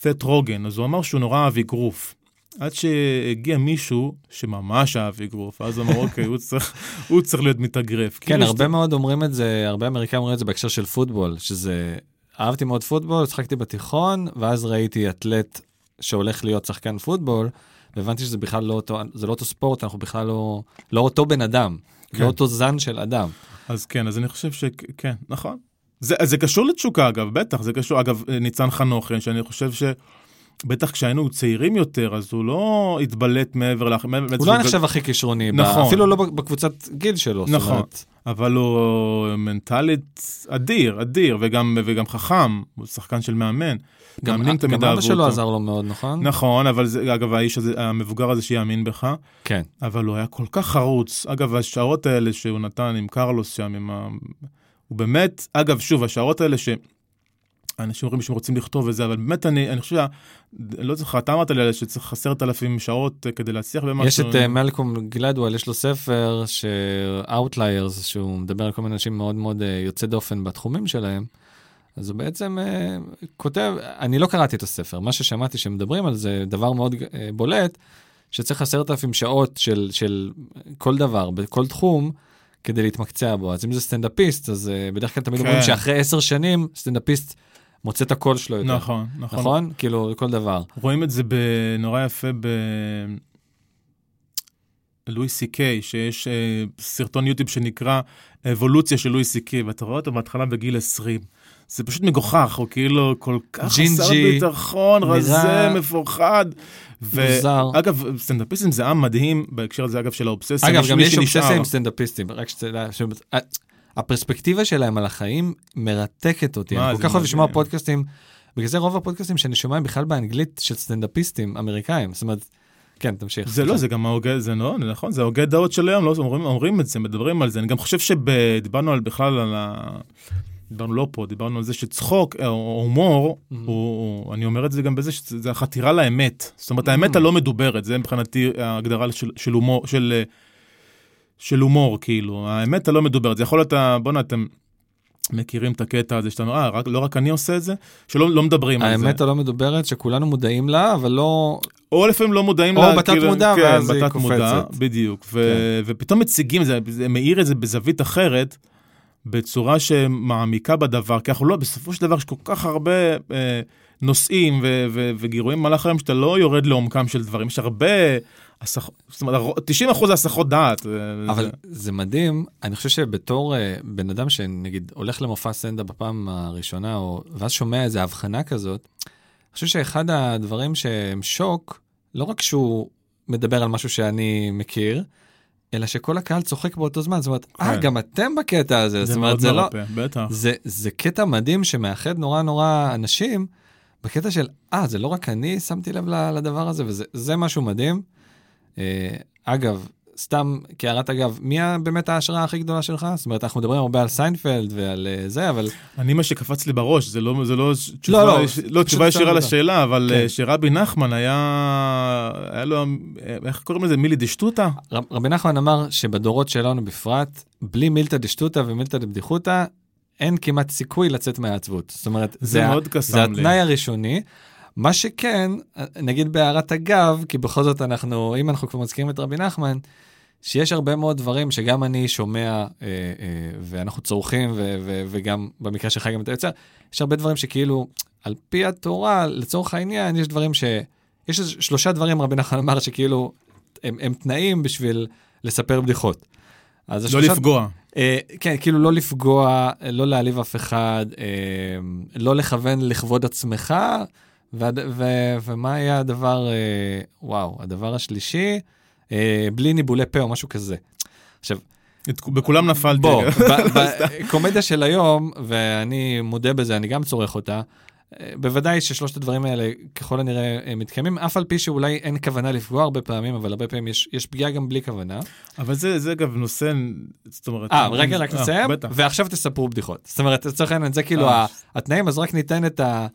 ת'ט רוגן, אז הוא אמר שהוא נורא אהב אגרוף. עד שהגיע מישהו שממש אהב אגרוף, אז אמר, אוקיי, הוא צריך, הוא צריך להיות מתאגרף. כן, כאילו הרבה מאוד אומרים את זה, הרבה אמריקאים אומרים את זה בהקשר של פוטבול, שזה, אהבתי מאוד פוטבול, שחקתי בתיכון, ואז ראיתי אתלט שהולך להיות שחקן פוטבול, והבנתי שזה בכלל לא אותו, זה לא אותו ספורט, אנחנו בכלל לא, לא אותו בן אדם, כן. לא אותו זן של אדם. אז כן, אז אני חושב שכן, נכון. זה, זה קשור לתשוקה, אגב, בטח, זה קשור. אגב, ניצן חנוכן, שאני חושב ש... בטח כשהיינו צעירים יותר, אז הוא לא התבלט מעבר ל... הוא לא נחשב הכי כישרוני, נכון. אפילו לא בקבוצת גיל שלו. נכון. אומרת, אבל הוא מנטלית אדיר, אדיר, וגם, וגם חכם, הוא שחקן של מאמן. גם תמיד גם אבא שלו. עזר לו מאוד, נכון? נכון, אבל זה, אגב, האיש הזה, המבוגר הזה שיאמין בך, כן. אבל הוא היה כל כך חרוץ. אגב, השעות האלה שהוא נתן עם קרלוס שם, עם ה... הוא באמת, אגב, שוב, השעות האלה ש... אנשים אומרים שהם רוצים לכתוב וזה, אבל באמת אני, אני חושב, לא זוכר, אתה אמרת לי שצריך עשרת אלפים שעות כדי להצליח במשהו. יש את אה, מלקום גלדוול, יש לו ספר ש-Outliers, שהוא מדבר על כל מיני אנשים מאוד מאוד אה, יוצא דופן בתחומים שלהם. אז הוא בעצם אה, כותב, אני לא קראתי את הספר, מה ששמעתי שמדברים על זה, דבר מאוד אה, בולט, שצריך עשרת אלפים שעות של, של כל דבר, בכל תחום, כדי להתמקצע בו. אז אם זה סטנדאפיסט, אז אה, בדרך כלל תמיד כן. אומרים שאחרי עשר שנים, סטנדאפיסט מוצא את הקול שלו יותר. נכון, נכון. נכון? כאילו, כל דבר. רואים את זה נורא יפה ב... לואי סי קיי, שיש אה, סרטון יוטיוב שנקרא אבולוציה של לואי סי קיי, ואתה רואה אותו בהתחלה בגיל 20. זה פשוט מגוחך, הוא כאילו כל כך חסר ביטחון, רזה, מפוחד. מוזר. ואגב, סטנדאפיסטים זה עם מדהים בהקשר הזה, אגב, של האובססיה. אגב, גם יש. אובססיה עם סטנדאפיסטים, רק שתדע, ש- ה- הפרספקטיבה שלהם על החיים מרתקת אותי. אני כל כך אוהב לשמוע. פודקאסטים, בגלל זה רוב הפודקאסטים שאני שומע הם בכלל באנגלית של סטנדאפיסטים אמריקאים. זאת אומרת, כן, תמשיך. זה לא, זה גם ההוגה, זה לא, נכון, זה הוגה דעות של היום, לא, אומרים את זה, מדברים על זה. אני גם חושב שדיברנו על בכלל על ה... דיברנו לא פה, דיברנו על זה שצחוק, אה, או הומור, Mhm. הוא, הוא, אני אומר את זה גם בזה שזה החתירה לאמת. זאת אומרת, האמת Mhm. הלא מדוברת, זה מבחינתי ההגדרה של, של הומור, של, של הומור, כאילו. האמת הלא מדוברת. זה יכול להיות, בואנה, אתם מכירים את הקטע הזה שלנו, אה, רק, לא רק אני עושה את זה? שלא לא מדברים על זה. האמת הלא מדוברת שכולנו מודעים לה, אבל לא... או לפעמים לא מודעים או לה, בתת כאילו, מודע, כן, ואז היא מודע, קופצת. בדיוק. ו- ופתאום מציגים, זה, זה מאיר את זה בזווית אחרת, בצורה שמעמיקה בדבר, כי אנחנו לא, בסופו של דבר יש כל כך הרבה אה, נושאים ו- ו- וגירויים במהלך היום, שאתה לא יורד לעומקם של דברים, יש הרבה, הסח... זאת אומרת, 90 אחוז הסחות דעת. אה, אבל זה- זה מדהים, אני חושב שבתור אה, בן אדם שנגיד הולך למופע סטנדאפ בפעם הראשונה, או, ואז שומע איזו הבחנה כזאת, אני חושב שאחד הדברים שהם שוק, לא רק שהוא מדבר על משהו שאני מכיר, אלא שכל הקהל צוחק באותו זמן, זאת אומרת, אה, כן. גם אתם בקטע הזה, זאת אומרת, זה לא... זה, זה קטע מדהים שמאחד נורא נורא אנשים, בקטע של, אה, זה לא רק אני שמתי לב לדבר הזה, וזה זה משהו מדהים. אה, אגב, סתם כהערת אגב, מי באמת ההשראה הכי גדולה שלך? זאת אומרת, אנחנו מדברים הרבה על סיינפלד ועל אה, זה, אבל אני, מה שקפץ לי בראש, זה לא, זה לא תשובה, לא, יש- לא, פשוט תשובה ישירה לשאלה, אבל כן. אה, שרבי נחמן היה, היה לו, אה, איך קוראים לזה? מילי דשטותא? רב- רבי נחמן אמר שבדורות שלנו בפרט, בלי מילתא דשטותא ומילתא דבדיחותא, אין כמעט סיכוי לצאת מהעצבות. זאת אומרת, זה ה- מאוד זה קסם לי. התנאי הראשוני. מה שכן, נגיד בהערת אגב, כי בכל זאת אנחנו, אם אנחנו כבר מזכירים את רבי נחמן, שיש הרבה מאוד דברים שגם אני שומע אה, אה, ואנחנו צורכים, ו, ו, וגם במקרה שלך גם אתה יוצר, יש הרבה דברים שכאילו, על פי התורה, לצורך העניין, יש דברים יש איזה שלושה דברים רבי נחמן אמר שכאילו הם, הם תנאים בשביל לספר בדיחות. אז לא השלושה- לפגוע. אה, כן, כאילו לא לפגוע, לא להעליב אף אחד, אה, לא לכוון לכבוד עצמך, והד- ו- ומה היה הדבר, אה, וואו, הדבר השלישי, בלי ניבולי פה או משהו כזה. עכשיו, בכולם נפלתי. בוא, בקומדיה של היום, ואני מודה בזה, אני גם צורך אותה, אה, בוודאי ששלושת הדברים האלה ככל הנראה אה, מתקיימים, אף על פי שאולי אין כוונה לפגוע הרבה פעמים, אבל הרבה פעמים יש, יש פגיעה גם בלי כוונה. אבל זה, זה אגב נושא, זאת אומרת... אה, רגע, רק אה, נסיים. ועכשיו תספרו בדיחות. זאת אומרת, לצורך העניין, זה כאילו אה. התנאים, אז רק ניתן את ה...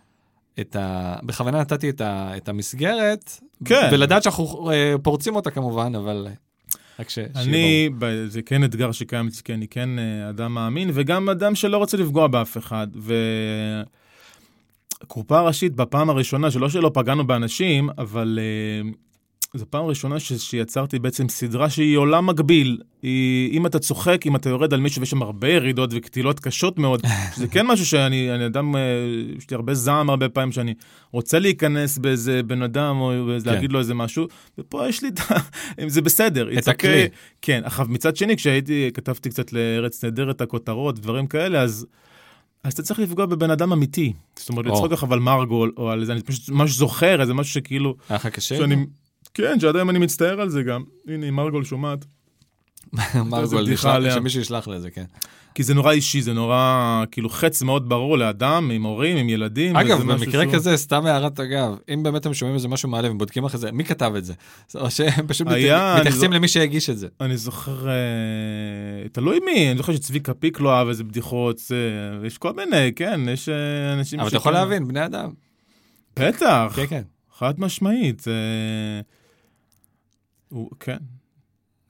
את ה... בכוונה נתתי את, ה... את המסגרת, כן. ולדעת שאנחנו אה, פורצים אותה כמובן, אבל רק ש... אני, ב- זה כן אתגר שקיים אצלי, כי אני כן אה, אדם מאמין, וגם אדם שלא רוצה לפגוע באף אחד. וקופה ראשית, בפעם הראשונה, שלא שלא פגענו באנשים, אבל אה, זו פעם ראשונה ש- שיצרתי בעצם סדרה שהיא עולם מקביל. היא, אם אתה צוחק, אם אתה יורד על מישהו ויש שם הרבה ירידות וקטילות קשות מאוד, שזה כן משהו שאני אני אדם, אה, יש לי הרבה זעם הרבה פעמים שאני רוצה להיכנס באיזה בן אדם או כן. להגיד לו איזה משהו, ופה יש לי את ה... זה בסדר. את. הכלי. כן, עכשיו מצד שני, כשהייתי, כתבתי קצת לארץ נהדרת, הכותרות, דברים כאלה, אז... אז אתה צריך לפגוע בבן אדם אמיתי. זאת אומרת, או. לצחוק לך על מרגול, או על איזה, אני פשוט ממש זוכר, איזה משהו שכאילו, היה לך קשה? שאני, כן, שעד היום אני מצטער על זה גם. הנה, מרגול שומעת. מרגול. שמישהו ישלח לזה, כן. כי זה נורא אישי, זה נורא, כאילו, חץ מאוד ברור לאדם, עם הורים, עם ילדים. אגב, במקרה שהוא- כזה, סתם הערת אגב, אם באמת הם שומעים איזה משהו מעלה ובודקים אחרי זה, מי כתב את זה? או שהם פשוט היה, מתייחסים לא- למי שהגיש את זה. אני זוכר, אה, תלוי מי, אני זוכר שצביקה פיק לא אהב איזה בדיחות, זה, יש כל מיני, כן, יש אה, אנשים אבל אתה יכול להבין, בני אדם. בטח, כן, כן. חד משמעית. הוא- כן.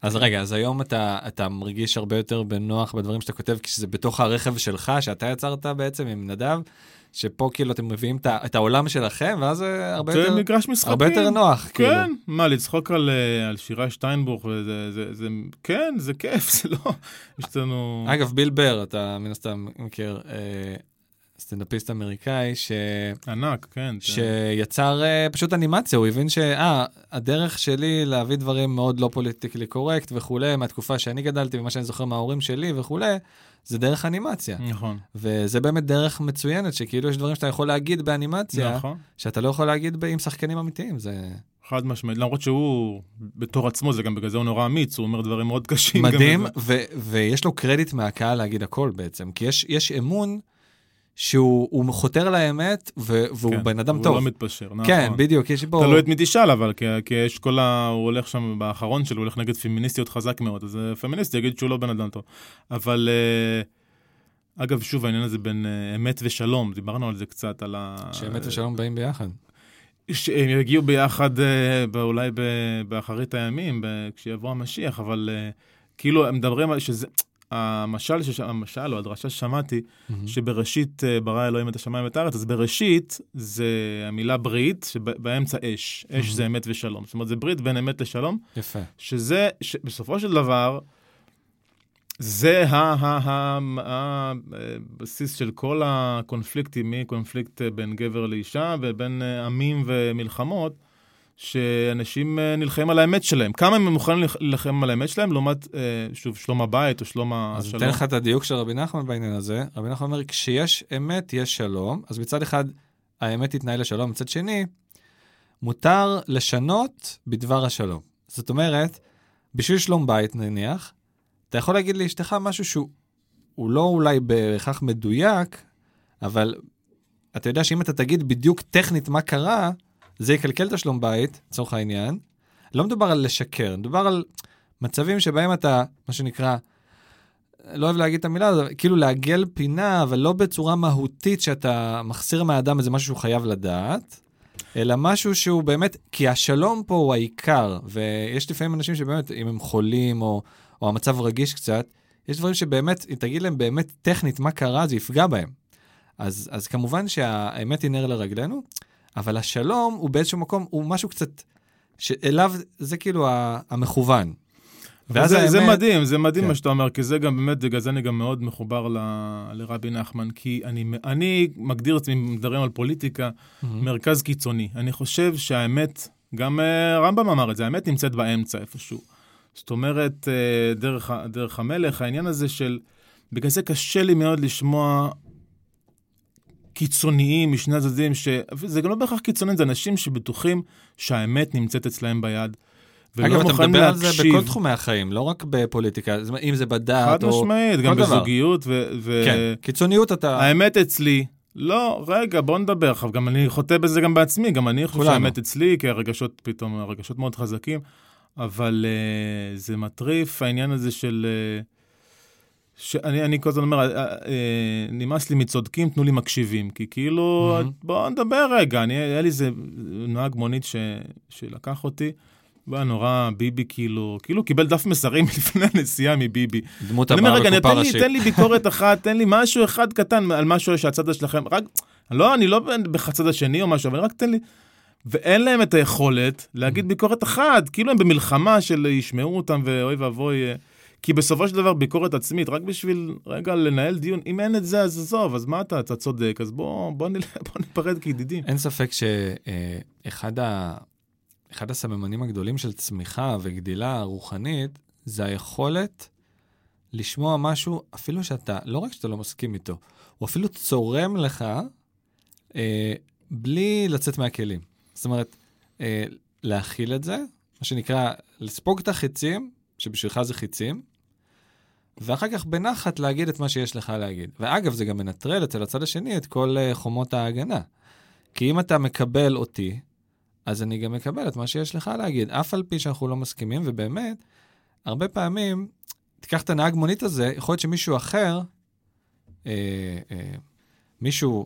אז רגע, אז היום אתה, אתה מרגיש הרבה יותר בנוח בדברים שאתה כותב, כשזה בתוך הרכב שלך, שאתה יצרת בעצם עם נדב, שפה כאילו אתם מביאים את, העולם שלכם, ואז זה הרבה זה יותר, מגרש משחקים. הרבה יותר נוח, כאילו. כן, מה, לצחוק על, אה, על שירה שטיינבוך, וזה, זה, זה, כן, זה כיף, זה לא, יש לנו... אגב, ביל בר, אתה מן הסתם מכיר, אה, סטנדאפיסט אמריקאי, ש... ענק, כן. שיצר אה, פשוט אנימציה, הוא הבין שהדרך שלי להביא דברים מאוד לא politically correct וכולי, מהתקופה שאני גדלתי ומה שאני זוכר מההורים שלי וכולי, זה דרך אנימציה. נכון, וזה באמת דרך מצוינת, שכאילו יש דברים שאתה יכול להגיד באנימציה, נכון. שאתה לא יכול להגיד עם שחקנים אמיתיים, זה חד משמעית, למרות שהוא, בתור עצמו, זה גם בגלל זה הוא נורא אמיץ, הוא אומר דברים מאוד קשים. מדהים. ו- ויש לו קרדיט מהקהל להגיד הכל בעצם, כי יש, יש אמון שהוא הוא חותר לאמת, ו- והוא כן, בן אדם הוא טוב. לא מתפשר, נכון. כן, בדיוק, יש פה... תלוי את מי תשאל, אבל, כי, כי יש כל ה... הוא הולך שם באחרון שלו, הוא הולך נגד פמיניסטיות חזק מאוד, אז אה, פמיניסט יגיד שהוא לא בן אדם טוב. אבל, אה, אגב, שוב, העניין הזה בין אה, אמת ושלום, דיברנו על זה קצת, על ה... שאמת ושלום באים ביחד. שהם יגיעו ביחד אולי באחרית הימים, כשיבוא המשיח, אבל אה, כאילו הם מדברים על שזה... המשל, שש... המשל או הדרשה ששמעתי, שבראשית אה, ברא אלוהים את השמיים ואת הארץ, אז בראשית זה המילה ברית, שבאמצע אש. אש זה אמת ושלום. זאת אומרת, זה ברית בין אמת לשלום, יפה. שזה, בסופו של דבר, זה הבסיס של כל הקונפליקטים, מקונפליקט בין גבר לאישה ובין אה, עמים ומלחמות, שאנשים אה, נלחמים על האמת שלהם. כמה הם מוכנים להילח- להילחם על האמת שלהם, לעומת, אה, שוב, שלום הבית או שלום אז השלום. ניתן לך את הדיוק של רבי נחמן בעניין הזה. רבי נחמן אומר, כשיש אמת, יש שלום. אז מצד אחד, האמת תתנהל לשלום, מצד שני, מותר לשנות בדבר השלום. זאת אומרת, בשביל שלום בית נניח, אתה יכול להגיד לאשתך משהו שהוא הוא לא אולי בהכרח מדויק, אבל אתה יודע שאם אתה תגיד בדיוק טכנית מה קרה, זה יקלקל את השלום בית, לצורך העניין. לא מדובר על לשקר, מדובר על מצבים שבהם אתה, מה שנקרא, לא אוהב להגיד את המילה הזאת, כאילו לעגל פינה, אבל לא בצורה מהותית שאתה מחסיר מהאדם איזה משהו שהוא חייב לדעת, אלא משהו שהוא באמת, כי השלום פה הוא העיקר, ויש לפעמים אנשים שבאמת, אם הם חולים או, או המצב רגיש קצת, יש דברים שבאמת, אם תגיד להם באמת טכנית מה קרה, זה יפגע בהם. אז, אז כמובן שהאמת היא נר לרגלינו, אבל השלום הוא באיזשהו מקום, הוא משהו קצת, שאליו, זה כאילו המכוון. ואז זה, זה האמת- מדהים, זה מדהים כן. מה שאתה אומר, כי זה גם באמת, בגלל זה אני גם מאוד מחובר ל, לרבי נחמן, כי אני, אני מגדיר את עצמי, מדברים על פוליטיקה, מהמם. מרכז קיצוני. אני חושב שהאמת, גם אה, רמב"ם אמר את זה, האמת נמצאת באמצע איפשהו. זאת אומרת, אה, דרך, דרך המלך, העניין הזה של... בגלל זה קשה לי מאוד לשמוע קיצוניים משני הצדדים, שזה גם לא בהכרח קיצוניים, זה אנשים שבטוחים שהאמת נמצאת אצלהם ביד. אגב, אתה מדבר על זה להקשיב. בכל תחומי החיים, לא רק בפוליטיקה, אם זה בדת חד או... משמעית, גם דבר. בזוגיות, ו... ו- כן, קיצוניות אתה... האמת אצלי. לא, רגע, בוא נדבר. עכשיו, גם אני חוטא בזה גם בעצמי, גם אני חושב. שהאמת אצלי, כי הרגשות פתאום, הרגשות מאוד חזקים, אבל uh, זה מטריף, העניין הזה של... Uh, שאני אני כל הזמן אומר, uh, uh, נמאס לי מצודקים, תנו לי מקשיבים. כי כאילו, מהמם. בוא נדבר רגע. אני, היה לי איזה נהג מונית ש, שלקח אותי, הוא היה נורא ביבי, כאילו, כאילו קיבל דף מסרים לפני הנסיעה מביבי. דמות אני אומר, הבאה רגע, בקופה תן לי, ראשית. תן לי ביקורת אחת, תן לי משהו אחד קטן על משהו שהצד שלכם, רק, לא, אני לא בחצד השני או משהו, אבל רק תן לי. ואין להם את היכולת להגיד ביקורת אחת, כאילו הם במלחמה של ישמעו אותם ואוי ואבוי. כי בסופו של דבר ביקורת עצמית, רק בשביל רגע לנהל דיון, אם אין את זה, אז עזוב, אז מה אתה, אתה צודק, אז בוא, בוא, נל... בוא ניפרד כידידים. אין ספק שאחד ה... אחד הסממנים הגדולים של צמיחה וגדילה רוחנית, זה היכולת לשמוע משהו, אפילו שאתה, לא רק שאתה לא מסכים איתו, הוא אפילו צורם לך אה, בלי לצאת מהכלים. זאת אומרת, אה, להכיל את זה, מה שנקרא, לספוג את החיצים, שבשבילך זה חיצים, ואחר כך בנחת להגיד את מה שיש לך להגיד. ואגב, זה גם מנטרל אצל הצד השני את כל אה, חומות ההגנה. כי אם אתה מקבל אותי, אז אני גם מקבל את מה שיש לך להגיד, אף על פי שאנחנו לא מסכימים, ובאמת, הרבה פעמים, תיקח את הנהג מונית הזה, יכול להיות שמישהו אחר, אה, אה, מישהו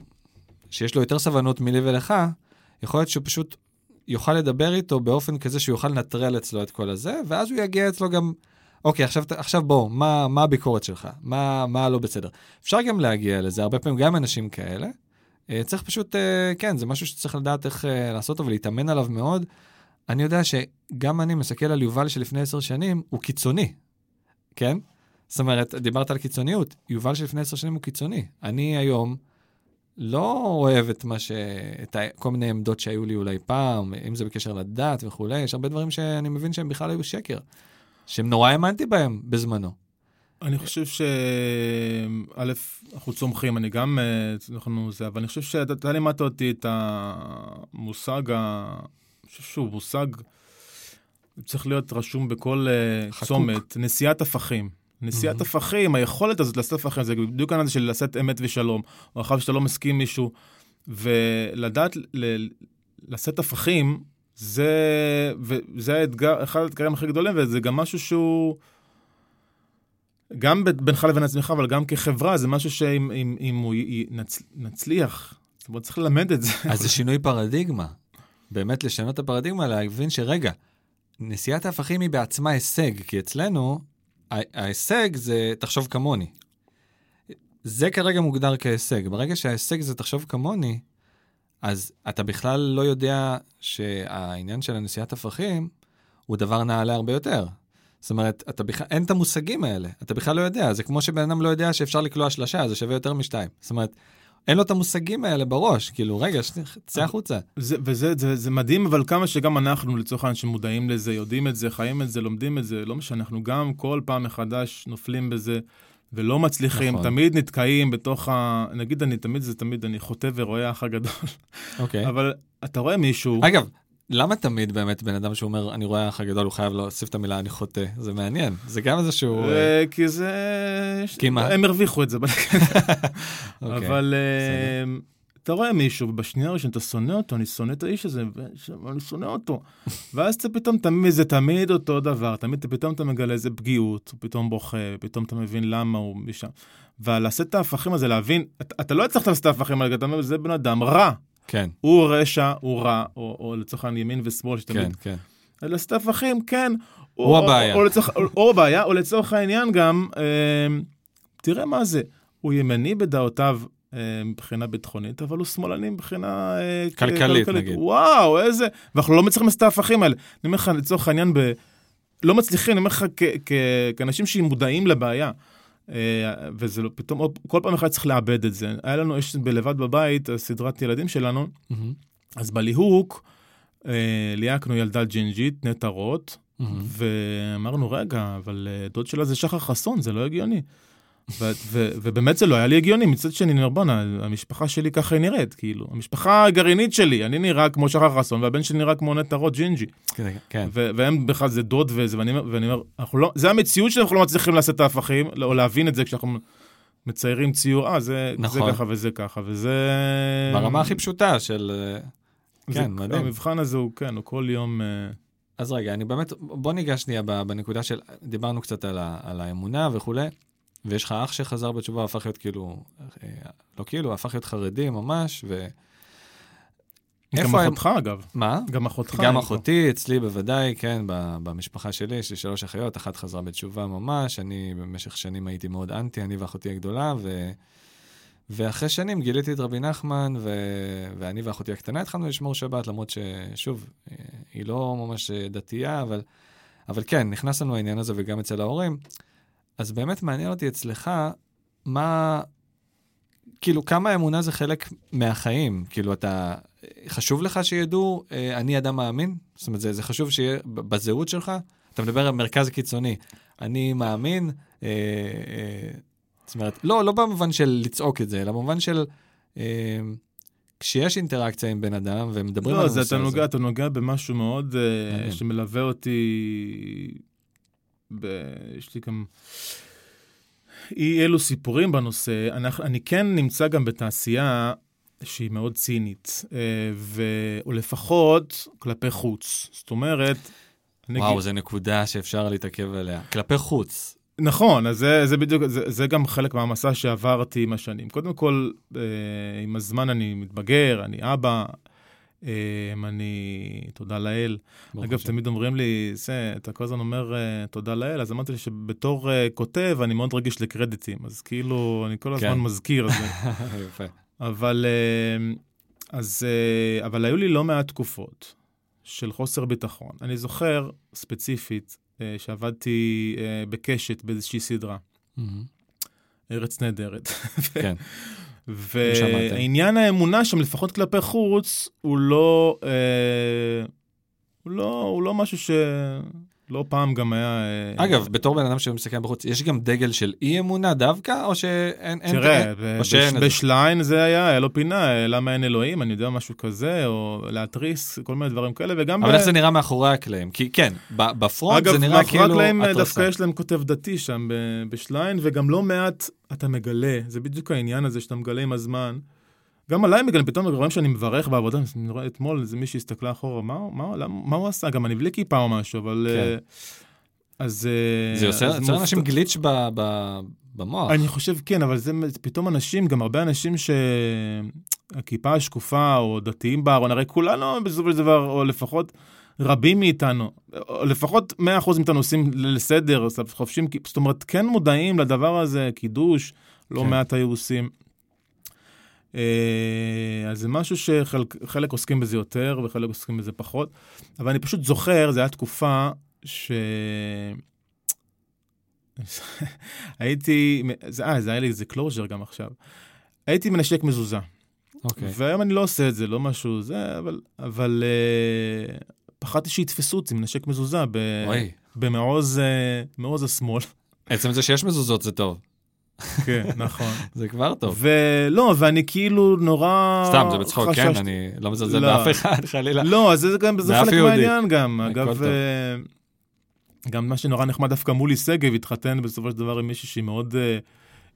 שיש לו יותר סבלנות מלי ולך, יכול להיות שהוא פשוט יוכל לדבר איתו באופן כזה שהוא יוכל לנטרל אצלו את כל הזה, ואז הוא יגיע אצלו גם, אוקיי, עכשיו, עכשיו בוא, מה, מה הביקורת שלך? מה, מה לא בסדר? אפשר גם להגיע לזה, הרבה פעמים גם אנשים כאלה. אה, צריך פשוט, אה, כן, זה משהו שצריך לדעת איך אה, לעשות אותו ולהתאמן עליו מאוד. אני יודע שגם אני מסתכל על יובל שלפני עשר שנים, הוא קיצוני, כן? זאת אומרת, דיברת על קיצוניות, יובל שלפני עשר שנים הוא קיצוני. אני היום לא אוהב את מה ש... את ה... כל מיני עמדות שהיו לי אולי פעם, אם זה בקשר לדת וכולי, יש הרבה דברים שאני מבין שהם בכלל היו שקר, שהם נורא האמנתי בהם בזמנו. אני חושב ש... א', אנחנו צומחים, אני גם, אה, אנחנו זה, אבל אני חושב שאתה אתה לימדת אותי את המושג, ה... אני חושב שהוא מושג, צריך להיות רשום בכל אה, חקוק. צומת, נשיאת הפכים. נשיאת. הפכים, היכולת הזאת לשאת הפכים, זה בדיוק העניין הזה של לשאת אמת ושלום, או אחר שאתה לא מסכים עם מישהו, ולדעת ל... לשאת הפכים, זה, וזה האתגר, אחד האתגרים הכי גדולים, וזה גם משהו שהוא... גם ב- בינך לבין עצמך, אבל גם כחברה, זה משהו שאם אם, אם הוא י- נצ, נצליח, זאת אומרת, צריך ללמד את זה. אז זה שינוי פרדיגמה. באמת לשנות את הפרדיגמה, להבין שרגע, נשיאת ההפכים היא בעצמה הישג, כי אצלנו, ההישג זה תחשוב כמוני. זה כרגע מוגדר כהישג. ברגע שההישג זה תחשוב כמוני, אז אתה בכלל לא יודע שהעניין של הנשיאת הפכים הוא דבר נעלה הרבה יותר. זאת אומרת, אתה בכלל, אין את המושגים האלה, אתה בכלל לא יודע, זה כמו שבן אדם לא יודע שאפשר לקלוע שלושה, זה שווה יותר משתיים. זאת אומרת, אין לו את המושגים האלה בראש, כאילו, רגע, צא החוצה. זה, וזה זה, זה מדהים, אבל כמה שגם אנחנו, לצורך העניין, שמודעים לזה, יודעים את זה, חיים את זה, לומדים את זה, לא משנה, אנחנו גם כל פעם מחדש נופלים בזה. ולא מצליחים, נכון. תמיד נתקעים בתוך ה... נגיד אני תמיד, זה תמיד, אני חוטא ורואה האח הגדול, אוקיי. אבל אתה רואה מישהו, אגב, למה תמיד באמת בן אדם שאומר, אני רואה האח הגדול, הוא חייב להוסיף את המילה אני חוטא? זה מעניין, זה גם איזשהו... אה, אה, כי זה... כי מה? הם הרוויחו את זה. אוקיי. אבל אה, אתה רואה מישהו, ובשנייה הראשונה אתה שונא אותו, אני שונא את האיש הזה, אני שונא אותו. ואז אתה פתאום תמיד, זה תמיד אותו דבר, תמיד פתאום אתה מגלה איזה פגיעות, הוא פתאום בוכה, פתאום אתה מבין למה הוא משם. ולעשות את ההפכים הזה, להבין, אתה לא הצלחת לעשות את ההפכים האלה, אתה אומר, זה בן אדם רע. כן, הוא רשע, הוא רע, או, או לצורך העניין ימין ושמאל, כן, שתמיד... כן. לעשות הפכים, כן. הוא או- הבעיה. או, או, לצורך, או, או הבעיה, או לצורך העניין גם, אה, תראה מה זה, הוא ימני בדעותיו אה, מבחינה ביטחונית, אבל הוא שמאלני מבחינה אה, כלכלית, נגיד. וואו, איזה... ואנחנו לא מצליחים לעשות את ההפכים האלה. אני אומר לך, לצורך העניין, ב... לא מצליחים, אני אומר לך, כאנשים שמודעים לבעיה. אה, וזה לא, פתאום, כל פעם אחד צריך לאבד את זה. היה לנו, יש בלבד בבית, סדרת ילדים שלנו, מהמם, אז בליהוק, אה, ליהקנו ילדה ג'ינג'ית, נטע רוט, מהמם. ואמרנו, רגע, אבל אה, דוד שלה זה שחר חסון, זה לא הגיוני. ו- ו- ובאמת זה לא היה לי הגיוני, מצד שני, אני אומר, בואנה, המשפחה שלי ככה היא נראית, כאילו. המשפחה הגרעינית שלי, אני נראה כמו שחר חסון, והבן שלי נראה כמו נטע רוט ג'ינג'י. כן, כן. ו- והם בכלל זה דוד וזה, ואני, ואני אומר, לא, זה המציאות שאנחנו לא מצליחים לעשות את ההפכים, או להבין את זה כשאנחנו מציירים ציור, אה, זה, נכון. זה ככה וזה ככה, וזה... ברמה הכי פשוטה של... אה, זה- כן, מדהים. המבחן הזה הוא, כן, הוא כל יום... אה, אז רגע, אני באמת, בוא ניגש שנייה בנקודה של, דיברנו קצת על, ה, על האמונה וכולי, ויש לך אח שחזר בתשובה, הפך להיות כאילו, אה, לא כאילו, הפך להיות חרדי ממש, ו... גם איפה הם- אחותך, אגב. מה? גם אחותך. גם אחותי, אצלי בוודאי, כן, במשפחה שלי, יש לי שלוש אחיות, אחת חזרה בתשובה ממש, אני במשך שנים הייתי מאוד אנטי, אני ואחותי הגדולה, ו... ואחרי שנים גיליתי את רבי נחמן, ו... ואני ואחותי הקטנה התחלנו לשמור שבת, למרות ששוב, אה, היא לא ממש אה, דתייה, אבל, אבל כן, נכנס לנו העניין הזה וגם אצל ההורים. אז באמת מעניין אותי אצלך, מה, כאילו, כמה אמונה זה חלק מהחיים? כאילו, אתה, חשוב לך שידעו, אה, אני אדם מאמין? זאת אומרת, זה, זה חשוב שיהיה בזהות שלך? אתה מדבר על מרכז קיצוני. אני מאמין, אה, אה, זאת אומרת, לא, לא במובן של לצעוק את זה, אלא במובן של אה, כשיש אינטראקציה עם בן אדם ומדברים על לא, הנושא זה הזה. אתה נוגע, אתה נוגע במשהו מאוד אה. שמלווה אותי. ב... יש לי גם אי אלו סיפורים בנושא. אנחנו, אני כן נמצא גם בתעשייה שהיא מאוד צינית, אה, ו... או לפחות כלפי חוץ. זאת אומרת... אני וואו, אגיד- זו נקודה שאפשר להתעכב עליה. כלפי חוץ. נכון, אז זה, זה בדיוק, זה, זה גם חלק מהמסע שעברתי עם השנים. קודם כל, אה, עם הזמן אני מתבגר, אני אבא, אני, תודה לאל. אגב. תמיד אומרים לי, זה, אתה כל הזמן אומר אה, תודה לאל, אז אמרתי לי שבתור אה, כותב, אני מאוד רגיש לקרדיטים, אז כאילו, אני כל הזמן כן. מזכיר את זה. יפה. אבל, אה, אז, אה, אבל היו לי לא מעט תקופות של חוסר ביטחון. אני זוכר ספציפית שעבדתי בקשת באיזושהי סדרה, מהמם. ארץ נהדרת. כן. ועניין האמונה שם, לפחות כלפי חוץ, הוא לא, אה, הוא לא, הוא לא משהו ש... לא פעם גם היה... אה, אגב, בתור בן אדם שמסתכל בחוץ, יש גם דגל של אי אמונה דווקא, או שאין... אין- תראה? בשליין זה היה, היה לו פינה, אה, למה אין אלוהים, אני יודע, משהו כזה, או להתריס, כל מיני דברים כאלה, וגם... אבל איך זה נראה מאחורי הקלעים? כי כן, בפרונט אגב, זה נראה מאחורי כאילו הקלעים, אה, התרסה. דווקא יש להם כותב דתי שם בשליין, וגם לא מעט אתה מגלה, זה בדיוק העניין הזה שאתה מגלה עם הזמן. גם עליי מגלים, פתאום רואים שאני מברך בעבודה, אני רואה אתמול איזה מישהי הסתכלה אחורה, מה, מה, למה, מה הוא עשה? גם אני בלי כיפה או משהו, אבל... כן. אה, אז... אה, זה עושה אז יוצר לאנשים גליץ' ב- ב- במוח. אני חושב כן, אבל זה פתאום אנשים, גם הרבה אנשים שהכיפה השקופה, או דתיים בארון, הרי כולנו בסופו של דבר, או לפחות רבים מאיתנו, לפחות 100% מאיתנו עושים לסדר, חופשים, זאת אומרת, כן מודעים לדבר הזה, קידוש, לא כן. מעט היו עושים. אה, אז זה משהו שחלק חלק עוסקים בזה יותר וחלק עוסקים בזה פחות, אבל אני פשוט זוכר, זו הייתה תקופה ש... הייתי, זה, אה, זה היה לי איזה closure גם עכשיו. הייתי מנשק מזוזה, אוקיי. והיום אני לא עושה את זה, לא משהו זה, אבל, אבל אה, פחדתי שיתפסו אותי מנשק מזוזה ב, במעוז אה, מעוז השמאל. עצם זה שיש מזוזות זה טוב. כן, נכון. זה כבר טוב. ולא, ואני כאילו נורא... סתם, זה בצחוק, כן? חששתי- אני לא מזלזל לא. באף אחד, חלילה. לא, אז זה גם, זה חלק. מהעניין גם. אגב. אה, גם מה שנורא נחמד דווקא מולי שגב התחתן בסופו של דבר עם מישהי שהיא מאוד אה,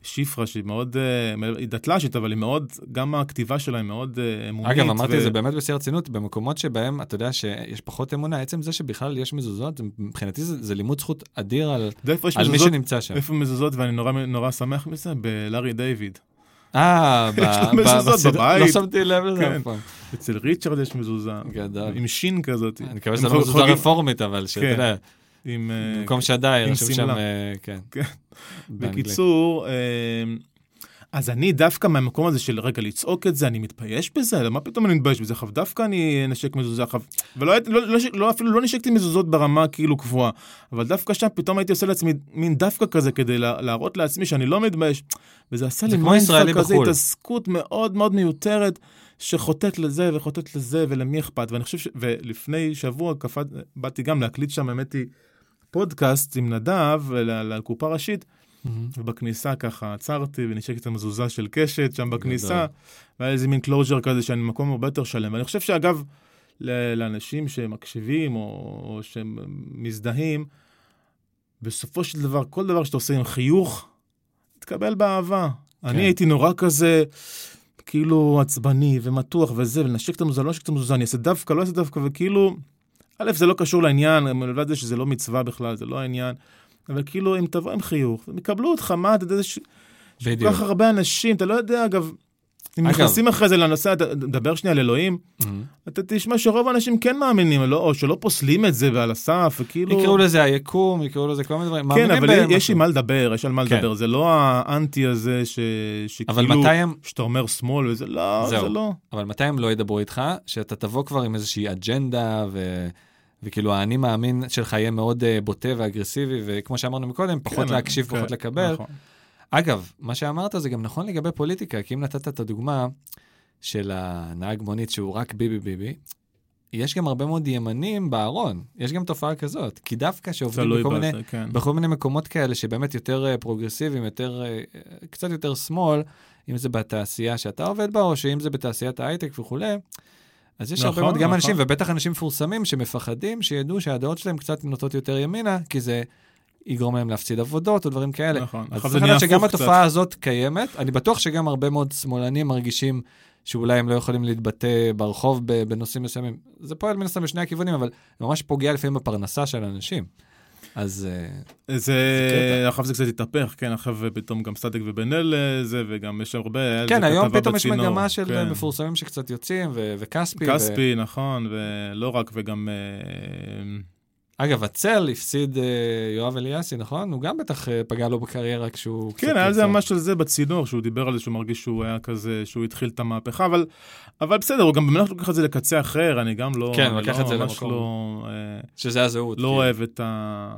שיפרה, שהיא מאוד, אה, היא דתל"שית, אבל היא מאוד, גם הכתיבה שלה היא מאוד אה, אמונית. אגב, אמרתי ו- את זה באמת בשיא הרצינות, במקומות שבהם אתה יודע שיש פחות אמונה, עצם זה שבכלל יש מזוזות, מבחינתי זה זה לימוד זכות אדיר על על מי מזוזות? שנמצא שם. איפה מזוזות, ואני נורא, נורא שמח מזה? בלארי דיוויד. אה, ב- יש לו מזוזות בבית. לא שמתי לב לזה כן. אף פעם. אצל ריצ'רד יש מזוזה. גדול. עם שין כזאת. אני מקווה שזה לא מזוזה רפורמית, אבל שאתה כן. יודע, עם... אה, במקום שדי, עם רשום שם, כן. כן. בקיצור, אה, אז אני דווקא מהמקום הזה של רגע לצעוק את זה, אני מתבייש בזה? מה פתאום אני מתבייש בזה? עכשיו דווקא אני נשק מזוזה עכשיו, ולא לא, לא, לא, אפילו לא נשקתי מזוזות ברמה כאילו קבועה, אבל דווקא שם פתאום הייתי עושה לעצמי מין דווקא כזה כדי לה, להראות לעצמי שאני לא מתבייש, וזה עשה לי mindfuck כזה התעסקות מאוד מאוד מיותרת. שחוטאת לזה וחוטאת לזה ולמי אכפת ואני חושב ש... ולפני שבוע קפת באתי גם להקליט שם האמת היא פודקאסט עם נדב על קופה ראשית Mm-hmm. ובכניסה ככה עצרתי ונשקתי את המזוזה של קשת שם בכניסה, והיה איזה מין closure כזה שאני במקום הרבה יותר שלם. ואני חושב שאגב, לאנשים שמקשיבים או, או שמזדהים, בסופו של דבר, כל דבר שאתה עושה עם חיוך, תקבל באהבה. כן. אני הייתי נורא כזה, כאילו עצבני ומתוח וזה, ולנשק את המזוזה, לא נשק את המזוזה, אני אעשה דווקא, לא אעשה דווקא, וכאילו, א', זה לא קשור לעניין, מלבד זה שזה לא מצווה בכלל, זה לא העניין. אבל כאילו, אם תבוא עם חיוך, הם יקבלו אותך, מה, אתה יודע, יש כל כך הרבה אנשים, אתה לא יודע, אגב, אם נכנסים אחרי זה לנושא, דבר שנייה על אלוהים, mm-hmm. אתה תשמע שרוב האנשים כן מאמינים, לא, או שלא פוסלים את זה ועל הסף, וכאילו... יקראו לזה היקום, יקראו לזה כל מיני דברים. כן, אבל יש עם מה לדבר, יש על מה כן. לדבר, זה לא האנטי הזה שכאילו, שאתה אומר שמאל וזה, לא, זה לא. אבל מתי הם לא ידברו איתך? שאתה תבוא כבר עם איזושהי אג'נדה ו... וכאילו האני מאמין שלך יהיה מאוד uh, בוטה ואגרסיבי, וכמו שאמרנו מקודם, פחות כן, להקשיב, כן, פחות לקבל. נכון. אגב, מה שאמרת זה גם נכון לגבי פוליטיקה, כי אם נתת את הדוגמה של הנהג מונית שהוא רק ביבי ביבי, יש גם הרבה מאוד ימנים בארון, יש גם תופעה כזאת, כי דווקא שעובדים בכל מיני, כן. בכל מיני מקומות כאלה שבאמת יותר אה, פרוגרסיביים, יותר, אה, קצת יותר שמאל, אם זה בתעשייה שאתה עובד בה, או שאם זה בתעשיית ההייטק וכולי, אז יש נכון, הרבה מאוד גם נכון. אנשים, ובטח אנשים מפורסמים, שמפחדים שידעו שהדעות שלהם קצת נוטות יותר ימינה, כי זה יגרום להם להפסיד עבודות או דברים כאלה. נכון. אז צריך לדעת שגם התופעה קצת. הזאת קיימת. אני בטוח שגם הרבה מאוד שמאלנים מרגישים שאולי הם לא יכולים להתבטא ברחוב בנושאים מסוימים. זה פועל מן הסתם בשני הכיוונים, אבל זה ממש פוגע לפעמים בפרנסה של אנשים. אז... אה, זה, עכשיו זה קצת התהפך, כן, עכשיו פתאום גם סטטיק ובן אל אה, זה, וגם יש הרבה... כן, היום פתאום יש מגמה של כן. מפורסמים שקצת יוצאים, וכספי. כספי, נכון, ולא רק, וגם... אה, אגב, הצל הפסיד אה, יואב אליאסי, נכון? הוא גם בטח אה, פגע לו בקריירה כשהוא... כן, היה זה ממש על זה בצינור, שהוא דיבר על זה שהוא מרגיש שהוא היה כזה, שהוא התחיל את המהפכה, אבל, אבל בסדר, הוא גם באמת לוקח את זה לקצה אחר, אני גם לא... כן, לקח את זה למקום. לא, אה, שזה הזהות. לא כאילו. אוהב את, ה...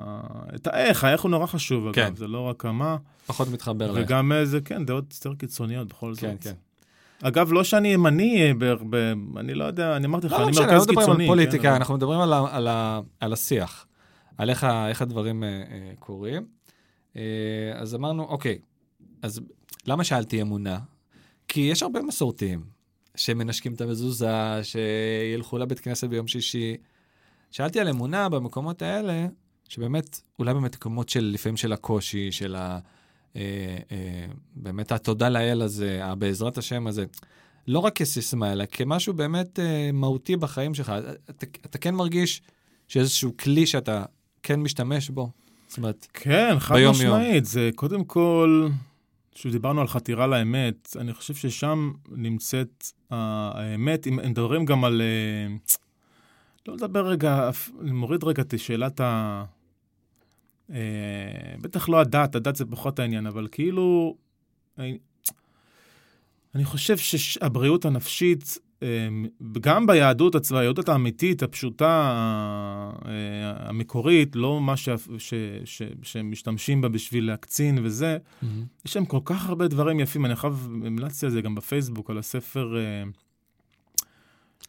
את האיך, האיך הוא נורא חשוב, כן. אגב, זה לא רק המה. פחות מתחבר לאיך. וגם זה, כן, דעות יותר קיצוניות בכל כן, זאת. כן, כן. אגב, לא שאני ימני, ב, אני לא יודע, אני אמרתי לך, לא, אני מרכז קיצוני. לא משנה, לא מדברים על פוליטיקה, כן, אנחנו מדברים על, השיח, על איך, הדברים uh, uh, קורים. אז אמרנו, אוקיי, אז למה שאלתי אמונה? כי יש הרבה מסורתיים שמנשקים את המזוזה, שילכו לבית כנסת ביום שישי. שאלתי על אמונה במקומות האלה, שבאמת, אולי במקומות של, לפעמים של הקושי, של ה... אה, אה, באמת התודה לאל הזה, בעזרת השם הזה, לא רק כסיסמה, אלא כמשהו באמת אה, מהותי בחיים שלך. אתה, אתה כן מרגיש שאיזשהו כלי שאתה כן משתמש בו. זאת אומרת, כן, חד משמעית. זה קודם כל, כשדיברנו על חתירה לאמת, אני חושב ששם נמצאת האמת, אם מדברים גם על... לא לדבר רגע, אני מוריד רגע את שאלת ה... אה, בטח לא הדת, הדת זה פחות העניין, אבל כאילו, אני, אני חושב שהבריאות הנפשית, אה, גם ביהדות הצבאית, היהדות האמיתית, הפשוטה, אה, המקורית, לא מה ש, ש, ש, שמשתמשים בה בשביל להקצין וזה, mm-hmm. יש שם כל כך הרבה דברים יפים, אני חייב, המלצתי על זה גם בפייסבוק, על הספר...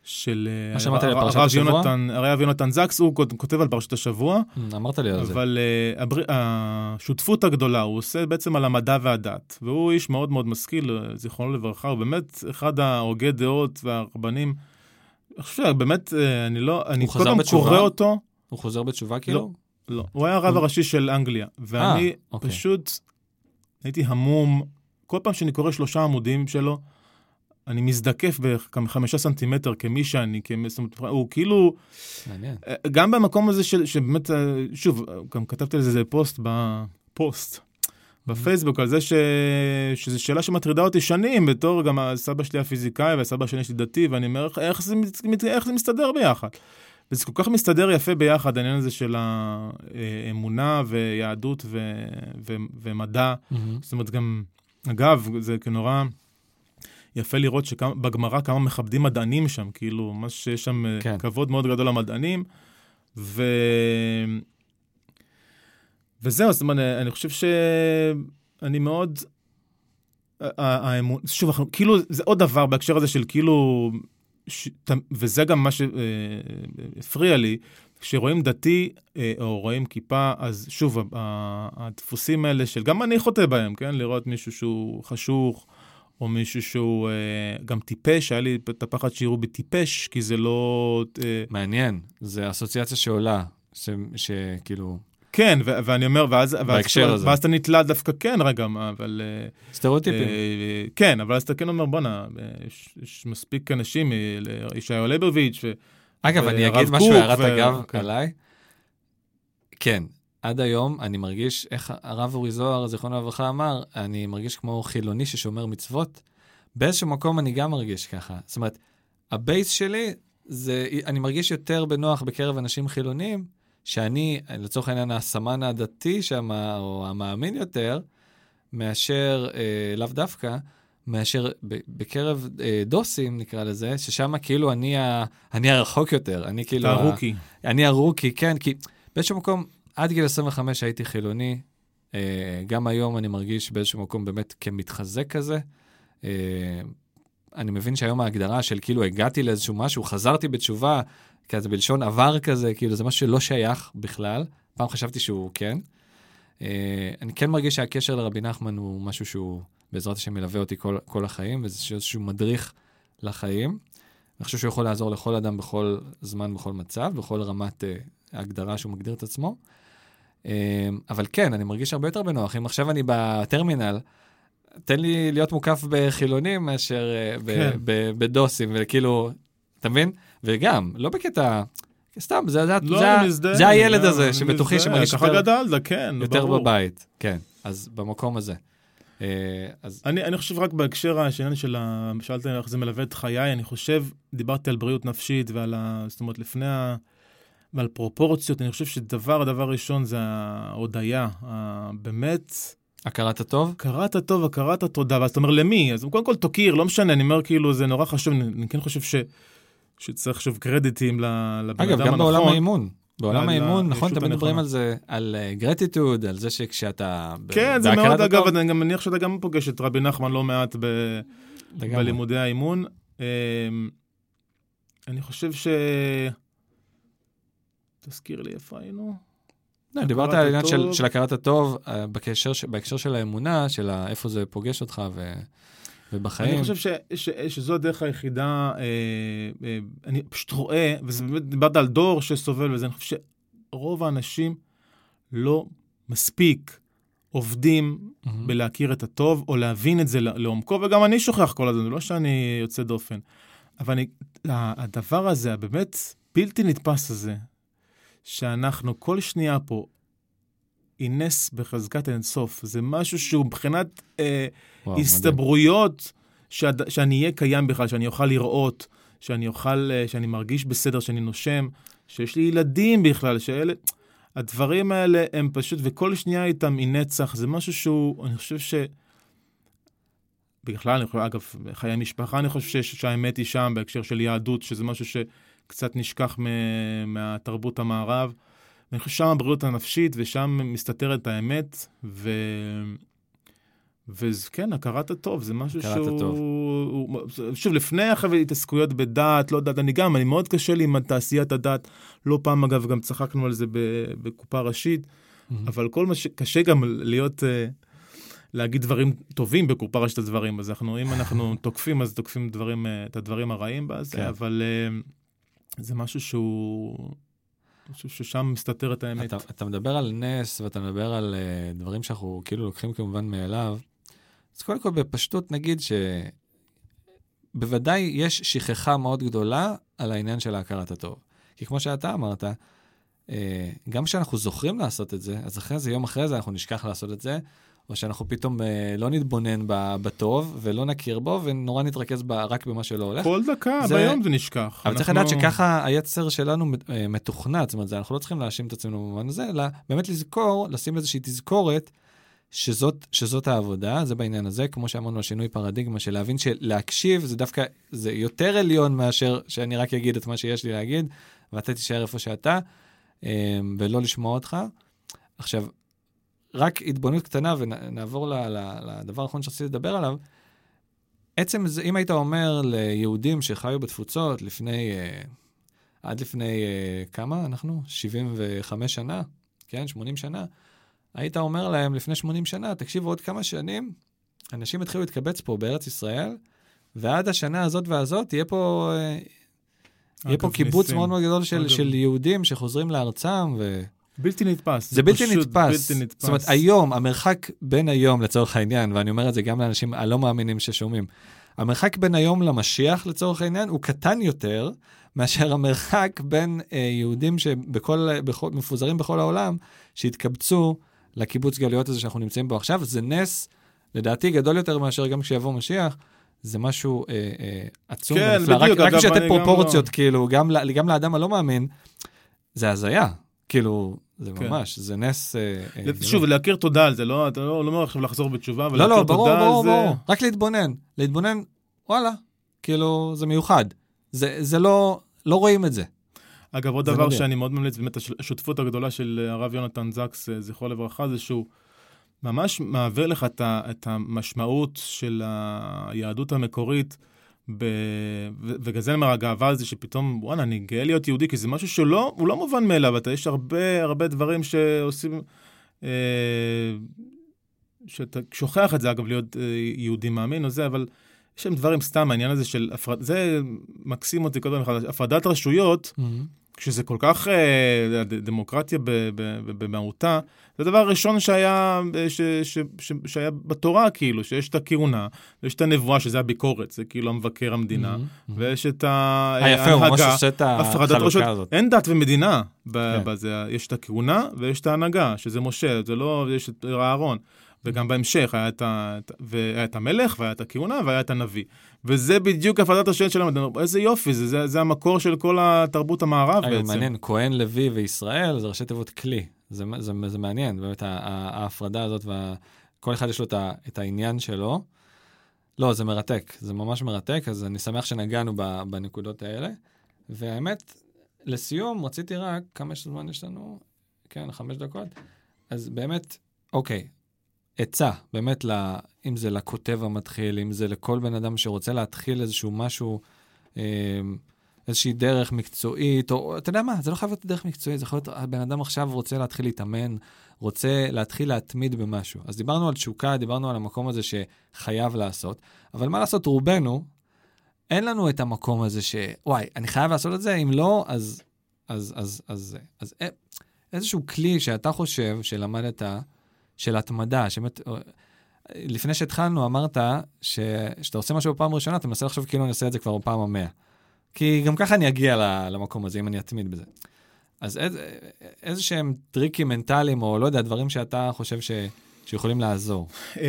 של אה, הרב יונתן, הרב יונתן זקס, הוא כותב על פרשת השבוע. Mm, אמרת לי על זה. אבל uh, הבר... השותפות הגדולה, הוא עושה בעצם על המדע והדת. והוא איש מאוד מאוד משכיל, זיכרונו לברכה, הוא באמת אחד ההוגי דעות והרבנים. אני חושב שבאמת, אה, אני לא, אני כל פעם קורא אותו. הוא חוזר בתשובה כאילו? לא, לא. הוא היה הרב הראשי של אנגליה. ואני אוקיי. פשוט הייתי המום, כל פעם שאני קורא שלושה עמודים שלו, אני מזדקף בחמישה סנטימטר כמי שאני, כמי, הוא כאילו, מעניין. אה, גם במקום הזה של, שבאמת, אה, שוב, גם כתבתי על זה פוסט בפוסט. בפייסבוק על זה ש... שזו שאלה שמטרידה אותי שנים, בתור גם הסבא שלי הפיזיקאי והסבא שלי שלי דתי, ואני אומר, איך זה, איך זה מסתדר ביחד? וזה כל כך מסתדר יפה ביחד, העניין הזה של האמונה ויהדות ו... ו... ומדע. Mm-hmm. זאת אומרת, גם אגב, זה כנורא יפה לראות שבגמרא כמה מכבדים מדענים שם, כאילו, מה שיש שם אה, כן. כבוד מאוד גדול למדענים. ו... וזהו, זאת אומרת, אני חושב שאני מאוד... האמון, שוב, אנחנו, כאילו, זה עוד דבר בהקשר הזה של כאילו, ש, וזה גם מה שהפריע לי, כשרואים דתי אה, או רואים כיפה, אז שוב, הדפוסים האלה של, גם אני חוטא בהם, כן? לראות מישהו שהוא חשוך, או מישהו שהוא אה, גם טיפש, היה לי את הפחד שיראו בי טיפש, כי זה לא... אה... מעניין, זה אסוציאציה שעולה, שכאילו... כן, ו- ואני אומר, ואז, בהקשר הזה. ואז אתה נתלה דווקא כן, רגע, אבל... אה, סטריאוטיפים. אה, כן, אבל אז אתה כן אומר, בואנה, יש, יש מספיק אנשים, אה, ישעיהו ליבוביץ' ו... אגב, אני אגיד משהו, הערת. אגב, כן. עליי. כן, עד היום אני מרגיש, איך הרב אורי זוהר, זיכרונו לברכה, אמר, אני מרגיש כמו חילוני ששומר מצוות. באיזשהו מקום אני גם מרגיש ככה. זאת אומרת, הבייס שלי, זה, אני מרגיש יותר בנוח בקרב אנשים חילונים, שאני, לצורך העניין, הסמן הדתי שם, או המאמין יותר, מאשר, אה, לאו דווקא, מאשר בקרב אה, דוסים, נקרא לזה, ששם כאילו אני, ה, אני הרחוק יותר, אני כאילו... אתה הרוקי. אני הרוקי, כן, כי באיזשהו מקום, עד גיל 25 הייתי חילוני. אה, גם היום אני מרגיש באיזשהו מקום באמת כמתחזק כזה. אה, אני מבין שהיום ההגדרה של כאילו הגעתי לאיזשהו משהו, חזרתי בתשובה, כזה בלשון עבר כזה, כאילו זה משהו שלא שייך בכלל. פעם חשבתי שהוא כן. אה, אני כן מרגיש שהקשר לרבי נחמן הוא משהו שהוא בעזרת השם מלווה אותי כל, כל החיים, וזה איזשהו מדריך לחיים. אני חושב שהוא יכול לעזור לכל אדם בכל זמן, בכל מצב, בכל רמת uh, הגדרה שהוא מגדיר את עצמו. Uh, אבל כן, אני מרגיש הרבה יותר בנוח. אם עכשיו אני בטרמינל, תן לי להיות מוקף בחילונים מאשר uh, כן. בדוסים, וכאילו, אתה מבין? וגם, לא בקטע... סתם, זה, זה, לא, זה, מזדה, זה הילד אני, הזה שבתוכי שמרגיש יותר, גדלת, כן, יותר ברור. בבית, כן, אז במקום הזה. אה, אז... אני, אני חושב רק בהקשר השני של ה... שאלת איך זה מלווה את חיי, אני חושב, דיברתי על בריאות נפשית ועל ה... זאת אומרת, לפני ה... ועל פרופורציות, אני חושב שדבר, הדבר ראשון זה ההודיה, באמת... הכרת הטוב? הכרת הטוב, הכרת התודה, ואז אתה אומר למי? אז קודם כל תוקיר, לא משנה, אני אומר כאילו, זה נורא חשוב, אני, אני כן חושב ש... שצריך שוב קרדיטים לבן אדם הנכון. אגב, גם בעולם האימון. בעולם האימון, נכון, תמיד מדברים על זה, על גרטיטוד, על זה שכשאתה... כן, זה מאוד, אגב, אני גם מניח שאתה גם פוגש את רבי נחמן לא מעט בלימודי האימון. אמ, אני חושב ש... תזכיר לי איפה היינו. לא, דיברת על העניין של הכרת הטוב אה, בהקשר של האמונה, של איפה זה פוגש אותך ובחיים. אני חושב ש, ש, שזו הדרך היחידה, אה, אה, אני פשוט רואה, ובאמת דיברת על דור שסובל וזה, אני חושב שרוב האנשים לא מספיק עובדים mm-hmm. בלהכיר את הטוב, או להבין את זה לעומקו, וגם אני שוכח כל הזמן, לא שאני יוצא דופן. אבל אני, הדבר הזה, הבאמת בלתי נתפס הזה, שאנחנו כל שנייה פה, היא נס בחזקת אינסוף. זה משהו שהוא מבחינת אה, וואו, הסתברויות שעד, שאני אהיה קיים בכלל, שאני אוכל לראות, שאני אוכל, אה, שאני מרגיש בסדר, שאני נושם, שיש לי ילדים בכלל, שאלה... הדברים האלה הם פשוט, וכל שנייה איתם היא נצח, זה משהו שהוא, אני חושב ש... בכלל, אני חושב, אגב, חיי משפחה, אני חושב שהאמת היא שם בהקשר של יהדות, שזה משהו שקצת נשכח מהתרבות המערב. אני חושב ששם הבריאות הנפשית, ושם מסתתרת האמת, ו... וכן, הכרת הטוב, זה משהו הכרת שהוא... הטוב. הוא... שוב, לפני התעסקויות בדת, לא דת, אני גם, אני מאוד קשה לי עם תעשיית הדת. לא פעם, אגב, גם צחקנו על זה בקופה ראשית, mm-hmm. אבל כל מה שקשה גם להיות... אה, להגיד דברים טובים בקופה ראשית הדברים, אז אנחנו, אם אנחנו תוקפים, אז תוקפים דברים, אה, את הדברים הרעים בזה, כן. אבל אה, זה משהו שהוא חושב ששם מסתתרת האמת. אתה, אתה מדבר על נס ואתה מדבר על uh, דברים שאנחנו כאילו לוקחים כמובן מאליו. אז קודם כל בפשטות נגיד שבוודאי יש שכחה מאוד גדולה על העניין של ההכרת הטוב. כי כמו שאתה אמרת, uh, גם כשאנחנו זוכרים לעשות את זה, אז אחרי זה, יום אחרי זה אנחנו נשכח לעשות את זה, או שאנחנו פתאום אה, לא נתבונן בטוב ולא נכיר בו ונורא נתרכז ב, רק במה שלא הולך. כל דקה זה... ביום זה נשכח. אבל אנחנו... צריך לדעת שככה היצר שלנו אה, מתוכנת, זאת אומרת, אנחנו לא צריכים להאשים את עצמנו במובן הזה, אלא באמת לזכור, לשים איזושהי תזכורת שזאת, שזאת העבודה, זה בעניין הזה, כמו שאמרנו, השינוי פרדיגמה של להבין שלהקשיב זה דווקא, זה יותר עליון מאשר שאני רק אגיד את מה שיש לי להגיד, ואתה תישאר איפה שאתה, אמ, ולא לשמוע אותך. עכשיו, רק התבוננות קטנה ונעבור לדבר האחרון שרציתי לדבר עליו. עצם זה, אם היית אומר ליהודים שחיו בתפוצות לפני, אה, עד לפני אה, כמה אנחנו? 75 שנה, כן, 80 שנה, היית אומר להם לפני 80 שנה, תקשיבו, עוד כמה שנים, אנשים יתחילו להתקבץ פה בארץ ישראל, ועד השנה הזאת והזאת יהיה פה, אה, יהיה פה קיבוץ מאוד מאוד גדול של, של יהודים שחוזרים לארצם, ו... בלתי נתפס. זה, בלתי נתפס. בלתי נתפס. זאת אומרת, היום, המרחק בין היום, לצורך העניין, ואני אומר את זה גם לאנשים הלא מאמינים ששומעים, המרחק בין היום למשיח, לצורך העניין, הוא קטן יותר מאשר המרחק בין אה, יהודים שבכל, בכל, מפוזרים בכל העולם, שהתקבצו לקיבוץ גלויות הזה שאנחנו נמצאים בו עכשיו. זה נס, לדעתי, גדול יותר מאשר גם כשיבוא משיח. זה משהו אה, אה, עצום כן, ונפלא. בדיוק, רק, בשביל לתת פרופורציות, לא... כאילו, גם, גם לאדם הלא מאמין, זה הזיה. כאילו, זה כן. ממש, זה נס... אה, שוב, אה, להכיר תודה על זה, לא, אתה לא, לא אומר עכשיו לחזור בתשובה, ולהכיר לא, לא, ברור, תודה ברור, על זה... לא, לא, ברור, רק להתבונן. להתבונן, וואלה, כאילו, זה מיוחד. זה, זה לא, לא רואים את זה. אגב, עוד דבר נוגע. שאני מאוד ממליץ, באמת השותפות הגדולה של הרב יונתן זקס, אה, זכרו לברכה, זה שהוא ממש מעביר לך את המשמעות של היהדות המקורית. ב... ובגלל זה אני אומר, הגאווה זה שפתאום, וואלה, אני גאה להיות יהודי, כי זה משהו שלא, הוא לא מובן מאליו, אתה, יש הרבה הרבה דברים שעושים, אה, שאתה שוכח את זה, אגב, להיות אה, יהודי מאמין או זה, אבל יש שם דברים סתם, העניין הזה של, הפרד... זה מקסים אותי כל פעם הפרדת רשויות, mm-hmm. כשזה כל כך אה, דמוקרטיה במהותה, זה הדבר הראשון שהיה, ש, ש, ש, שהיה בתורה, כאילו, שיש את הכהונה, ויש את הנבואה, שזה הביקורת, זה כאילו המבקר המדינה, mm-hmm. ויש את ההנהגה, היפה, הוא ממש עושה את החלוקה הזאת. אין דת ומדינה כן. בזה, יש את הכהונה ויש את ההנהגה, שזה משה, זה לא, יש את אהרון. וגם בהמשך היה את, ה... והיה את המלך, והיה את הכהונה, והיה את הנביא. וזה בדיוק הפרדת השאלה שלנו, איזה יופי, זה, זה, זה המקור של כל התרבות המערב בעצם. מעניין, כהן, לוי וישראל זה ראשי תיבות כלי. זה, זה, זה, זה מעניין, באמת ההפרדה הזאת, וכל אחד יש לו את העניין שלו. לא, זה מרתק, זה ממש מרתק, אז אני שמח שנגענו בנקודות האלה. והאמת, לסיום, רציתי רק, כמה זמן יש לנו? כן, חמש דקות. אז באמת, אוקיי, עצה, באמת, לה, אם זה לכותב המתחיל, אם זה לכל בן אדם שרוצה להתחיל איזשהו משהו, אמ, איזושהי דרך מקצועית, או אתה יודע מה, זה לא חייב להיות דרך מקצועית, זה יכול להיות, הבן אדם עכשיו רוצה להתחיל להתאמן, רוצה להתחיל להתמיד במשהו. אז דיברנו על תשוקה, דיברנו על המקום הזה שחייב לעשות, אבל מה לעשות, רובנו, אין לנו את המקום הזה ש... וואי, אני חייב לעשות את זה, אם לא, אז... אז, אז, אז, אז, אז אה, איזשהו כלי שאתה חושב שלמדת, של התמדה, שבאמת, אה, לפני שהתחלנו אמרת שכשאתה עושה משהו בפעם הראשונה, אתה מנסה לחשוב כאילו אני עושה את זה כבר בפעם המאה. כי גם ככה אני אגיע למקום הזה, אם אני אתמיד בזה. אז איזה, איזה שהם טריקים מנטליים, או לא יודע, דברים שאתה חושב ש, שיכולים לעזור. אמ,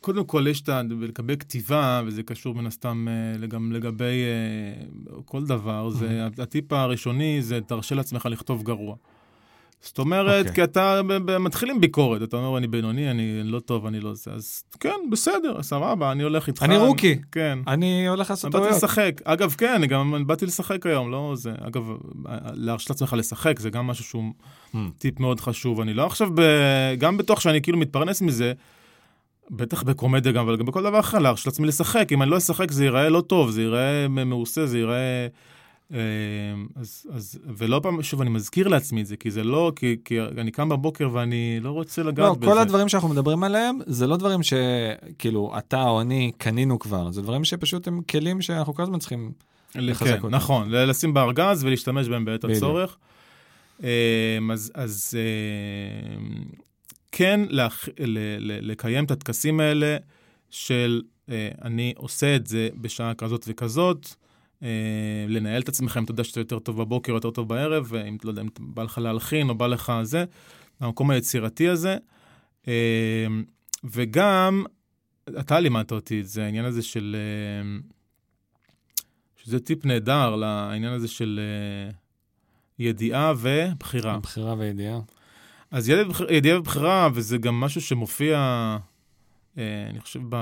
קודם כל, יש את ה... לגבי כתיבה, וזה קשור מן הסתם אה, גם לגבי אה, כל דבר, זה הטיפ הראשוני זה תרשה לעצמך לכתוב גרוע. זאת אומרת, okay. אוקיי. כי אתה מתחיל עם ביקורת, אתה אומר, אני בינוני, אני לא טוב, אני לא זה, אז כן, בסדר, סבבה, אני הולך איתך. אני רוקי. כן. אני הולך לעשות טעויות. אני באתי לשחק. אגב, כן, אני גם באתי לשחק היום, לא זה. אגב, להרשות לעצמך לשחק, זה גם משהו שהוא hmm. טיפ מאוד חשוב. אני לא עכשיו, ב... גם בתוך שאני כאילו מתפרנס מזה, בטח בקומדיה גם, אבל גם בכל דבר אחר, להרשות לעצמי לשחק. אם אני לא אשחק, זה ייראה לא טוב, זה ייראה מעושה, זה ייראה... אמ, אז, אז, ולא פעם, שוב, אני מזכיר לעצמי את זה, כי זה לא, כי, כי אני קם בבוקר ואני לא רוצה לגעת לא, בזה. כל הדברים שאנחנו מדברים עליהם, זה לא דברים שכאילו אתה או אני קנינו כבר, זה דברים שפשוט הם כלים שאנחנו כל הזמן צריכים לחזק כן, אותם. נכון, לשים בארגז ולהשתמש בהם בעת הצורך. אמ, אז, אז אמ, כן להכ... ל... ל... לקיים את הטקסים האלה של אה, אני עושה את זה בשעה כזאת וכזאת. אה, לנהל את עצמכם, אתה יודע שאתה יותר טוב בבוקר, יותר טוב בערב, ואם, לא יודע, אם בא לך להלחין או בא לך זה, המקום היצירתי הזה. אה, וגם, אתה לימדת אותי את זה, העניין הזה של... אה, שזה טיפ נהדר לעניין הזה של ידיעה ובחירה. בחירה וידיעה. אז ידיעה ובח- ידיעה ובחירה, וזה גם משהו שמופיע, אני חושב, ב...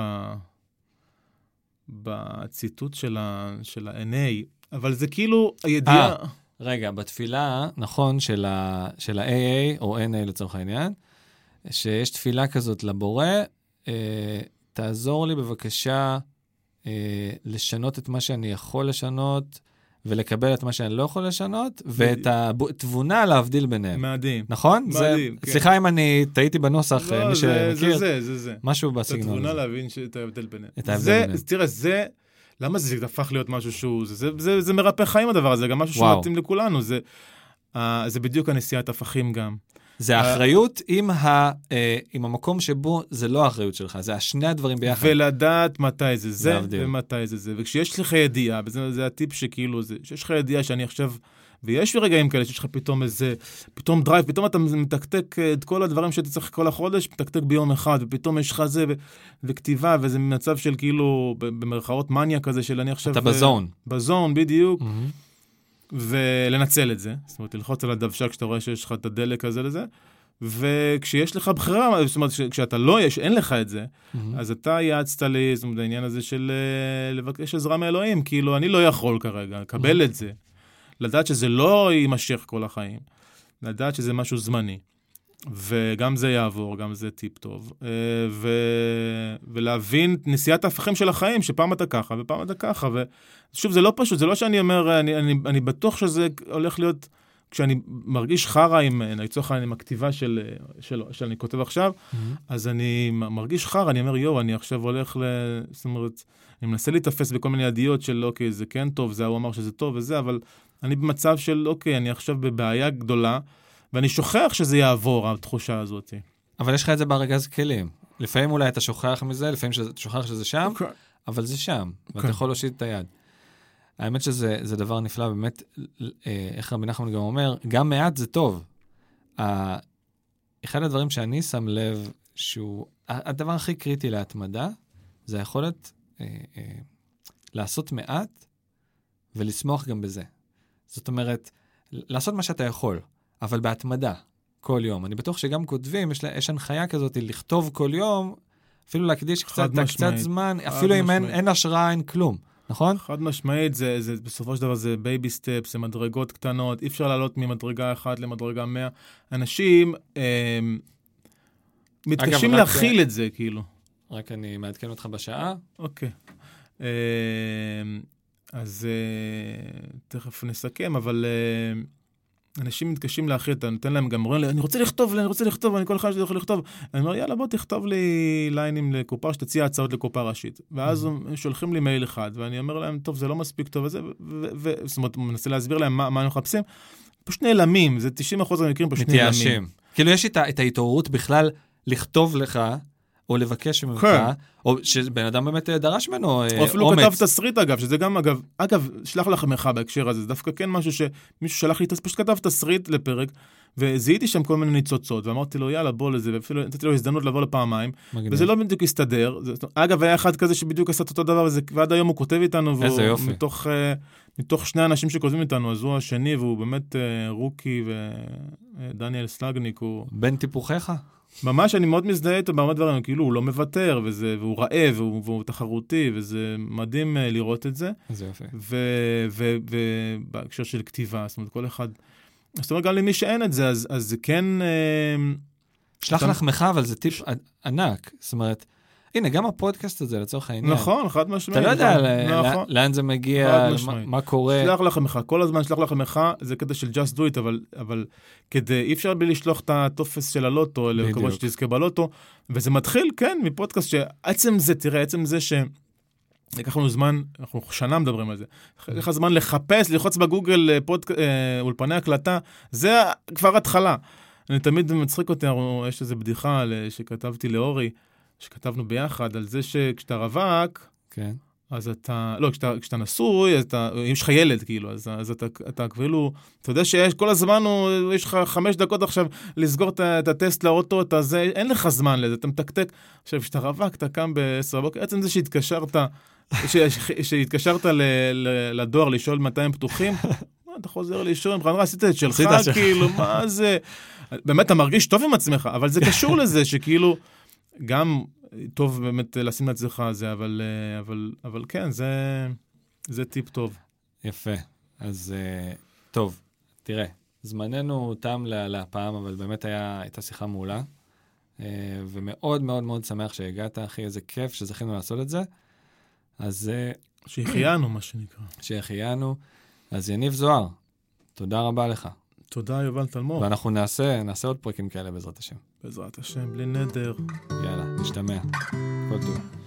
בציטוט של, ה... של ה-NA, אבל זה כאילו הידיעה... אה. רגע, בתפילה, נכון, של, ה, של ה-AA, או NA לצורך העניין, שיש תפילה כזאת לבורא, אה, תעזור לי בבקשה אה, לשנות את מה שאני יכול לשנות, ולקבל את מה שאני לא יכול לשנות, ואת התבונה להבדיל ביניהם. מדהים. נכון? מדהים, זה, כן. סליחה אם אני טעיתי בנוסח, אה, לא, מי זה, שמכיר, זה זה, זה זה. משהו את בסגנון התבונה הזה. להבין ש- את ההבדל ביניהם. את ההבדל זה, ביניהם. תראה, זה, למה זה הפך להיות משהו שהוא, זה, זה, זה, זה מרפא חיים הדבר הזה, גם משהו וואו. שמתאים לכולנו, זה, uh, זה בדיוק הנשיאת הפכים גם. זה אה, האחריות עם, ה, אה, עם המקום שבו זה לא האחריות שלך, זה השני הדברים ביחד. ולדעת מתי זה זה להבדיל. ומתי זה זה. וכשיש לך ידיעה, וזה זה הטיפ שכאילו זה, שיש לך ידיעה שאני עכשיו, ויש רגעים כאלה שיש לך פתאום איזה, פתאום drive, פתאום אתה מתקתק אה, את כל הדברים שהייתי צריך כל החודש, מתקתק ביום אחד, ופתאום יש לך זה, ו- וכתיבה, וזה מצב של כאילו, במרכאות מניה כזה, של אני עכשיו... אתה ב zone. ב zone, בדיוק, מהמם. ולנצל את זה. זאת אומרת, ללחוץ על הדוושה כשאתה רואה שיש לך את הדלק הזה לזה. וכשיש לך בחירה, זאת אומרת, כשאתה לא יש, אין לך את זה, מהמם. אז אתה יעצת לי, זאת אומרת, העניין הזה של אה, לבקש עזרה מאלוהים, כאילו, אני לא יכול כרגע, לקבל את זה. לדעת שזה לא יימשך כל החיים, לדעת שזה משהו זמני. וגם זה יעבור, גם זה טיפ טוב. אה, ו... ולהבין נשיאת ההפכים של החיים, שפעם אתה ככה ופעם אתה ככה. ושוב, זה לא פשוט, זה לא שאני אומר, אני, אני, אני בטוח שזה הולך להיות, כשאני מרגיש חרא עם, אה, לצורך העניין, עם הכתיבה של, אה, של, שאני כותב עכשיו, מהמם. אז אני מרגיש חרא, אני אומר, יואו, אני עכשיו הולך ל... זאת אומרת, אני מנסה להיתפס בכל מיני ידיעות של, אוקיי, זה כן טוב, זה הוא אמר שזה טוב וזה, אבל אני במצב של, אוקיי, אני עכשיו בבעיה גדולה, ואני שוכח שזה יעבור, התחושה הזאת. אבל יש לך את זה בארגז כלים. לפעמים אולי אתה שוכח מזה, לפעמים שזה- אתה שוכח שזה שם, אבל זה שם, ואתה כן. יכול להושיט את היד. האמת שזה זה דבר נפלא, באמת, אה, איך רבי נחמן גם אומר, גם מעט זה טוב. אחד הדברים שאני שם לב שהוא, הדבר הכי קריטי להתמדה, זה היכולת אה, אה, לעשות מעט ולשמוח גם בזה. זאת אומרת, לעשות מה שאתה יכול, אבל בהתמדה, כל יום. אני בטוח שגם כותבים, יש, לה- יש הנחיה כזאת לכתוב כל יום, אפילו להקדיש קצת, קצת. זמן, אפילו אם אין. אין השראה, אין כלום, נכון? חד משמעית, זה, זה, בסופו של דבר זה baby steps, זה מדרגות קטנות, אי אפשר לעלות ממדרגה אחת למדרגה מאה. אנשים אה, מתקשים להכיל את זה, כאילו. רק אני מעדכן אותך בשעה. אוקיי. אה, אז אה, תכף נסכם, אבל אה, אנשים מתקשים להכיל, אתה נותן להם גם, אומרים לי, אני רוצה לכתוב, אני רוצה לכתוב, אני כל אחד יכול לכתוב. אני אומר, יאללה, בוא תכתוב לי ליינים לקופה, שתציע הצעות לקופה ראשית. ואז הם שולחים לי מייל אחד, ואני אומר להם, טוב, זה לא מספיק טוב וזה, זאת אומרת, מנסה להסביר להם מה, מה הם מחפשים. פשוט נעלמים, זה 90% מהמקרים פשוט נעלמים. מתייאשים. כאילו, יש את ההתעוררות בכלל לכתוב לך, או לבקש ממך, כן. או שבן אדם באמת אה, דרש ממנו אה, או אפילו אומץ. כתב תסריט אגב, שזה גם אגב, אגב, שלח לך בהקשר הזה, זה דווקא כן משהו שמישהו שלח לי, פשוט כתב תסריט לפרק, וזיהיתי שם כל מיני ניצוצות, ואמרתי לו יאללה בוא לזה, ואפילו נתתי לו הזדמנות לבוא לפעמיים, מגניב. וזה לא בדיוק הסתדר. זה, אגב, היה אחד כזה שבדיוק עשה את אותו דבר, וזה, ועד היום הוא כותב איתנו, והוא איזה יופי. מתוך, uh, מתוך שני אנשים שכותבים איתנו, אז הוא השני, והוא באמת uh, רוקי, ודניאל סלגניק, הוא... בין טיפוחיך? ממש, אני מאוד מזדהה איתו בהרבה דברים, כאילו, הוא לא מוותר, וזה, והוא רעב, והוא, והוא תחרותי, וזה מדהים uh, לראות את זה. איזה יופי. ובהקשר של כתיבה, זאת אומרת, כל אחד... זאת אומרת, גם למי שאין את זה, אז, אז זה כן... אה, שלח אתה- לחמך, אבל זה טיפ ע- ענק. זאת אומרת, הנה, גם הפודקאסט הזה, לצורך העניין. נכון, חד משמעית. אתה לא יודע נכון, נכון. לאן זה מגיע, מה- קורה. שלח לחמך, כל הזמן שלח לחמך, זה קטע של just do it, אבל, אבל כדי, אי אפשר בלי לשלוח את הטופס של הלוטו, בדיוק. שתזכה בלוטו, וזה מתחיל, כן, מפודקאסט שעצם זה, תראה, עצם זה ש... לקח לנו זמן, אנחנו שנה מדברים על זה. לקח לך זמן לחפש, ללחוץ בגוגל אה, פודק... אה, אולפני הקלטה, זה כבר התחלה. אני תמיד מצחיק אותי, יש איזו בדיחה על- שכתבתי לאורי, שכתבנו ביחד, על זה שכשאתה רווק, כן. אז אתה, לא, כשאתה, כשאתה נשוי, אז אתה, אם יש לך ילד, כאילו, אז, אז אתה, אתה כאילו, אתה יודע שיש, כל הזמן הוא, יש לך חמש דקות עכשיו לסגור את, את הטסט לאוטו, אתה זה, אין לך זמן לזה, אתה מתקתק. עכשיו, כשאתה רווק, אתה קם ב-10 בבוקר, עצם זה שהתקשרת, שהתקשרת ל, ל, לדואר לשאול מתי הם פתוחים, מה, אתה חוזר לישון, בכלל עשית את שלך. כאילו, מה זה? באמת, אתה מרגיש טוב עם עצמך, אבל זה קשור לזה שכאילו, גם טוב באמת לשים לעצמך זה, אבל, אה, אבל, אבל כן, זה, זה טיפ טוב. יפה. אז אה, טוב, תראה, זמננו תם להפעם, אבל באמת היה, הייתה שיחה מעולה. אה, ומאוד מאוד מאוד שמח שהגעת, אחי, איזה כיף שזכינו לעשות את זה. אז... שהחיינו, מה שנקרא. שהחיינו. אז יניב זוהר, תודה רבה לך. תודה, יובל תלמור. ואנחנו נעשה, נעשה עוד פרקים כאלה בעזרת השם. בעזרת השם, בלי נדר. יאללה, נשתמע. כל טוב.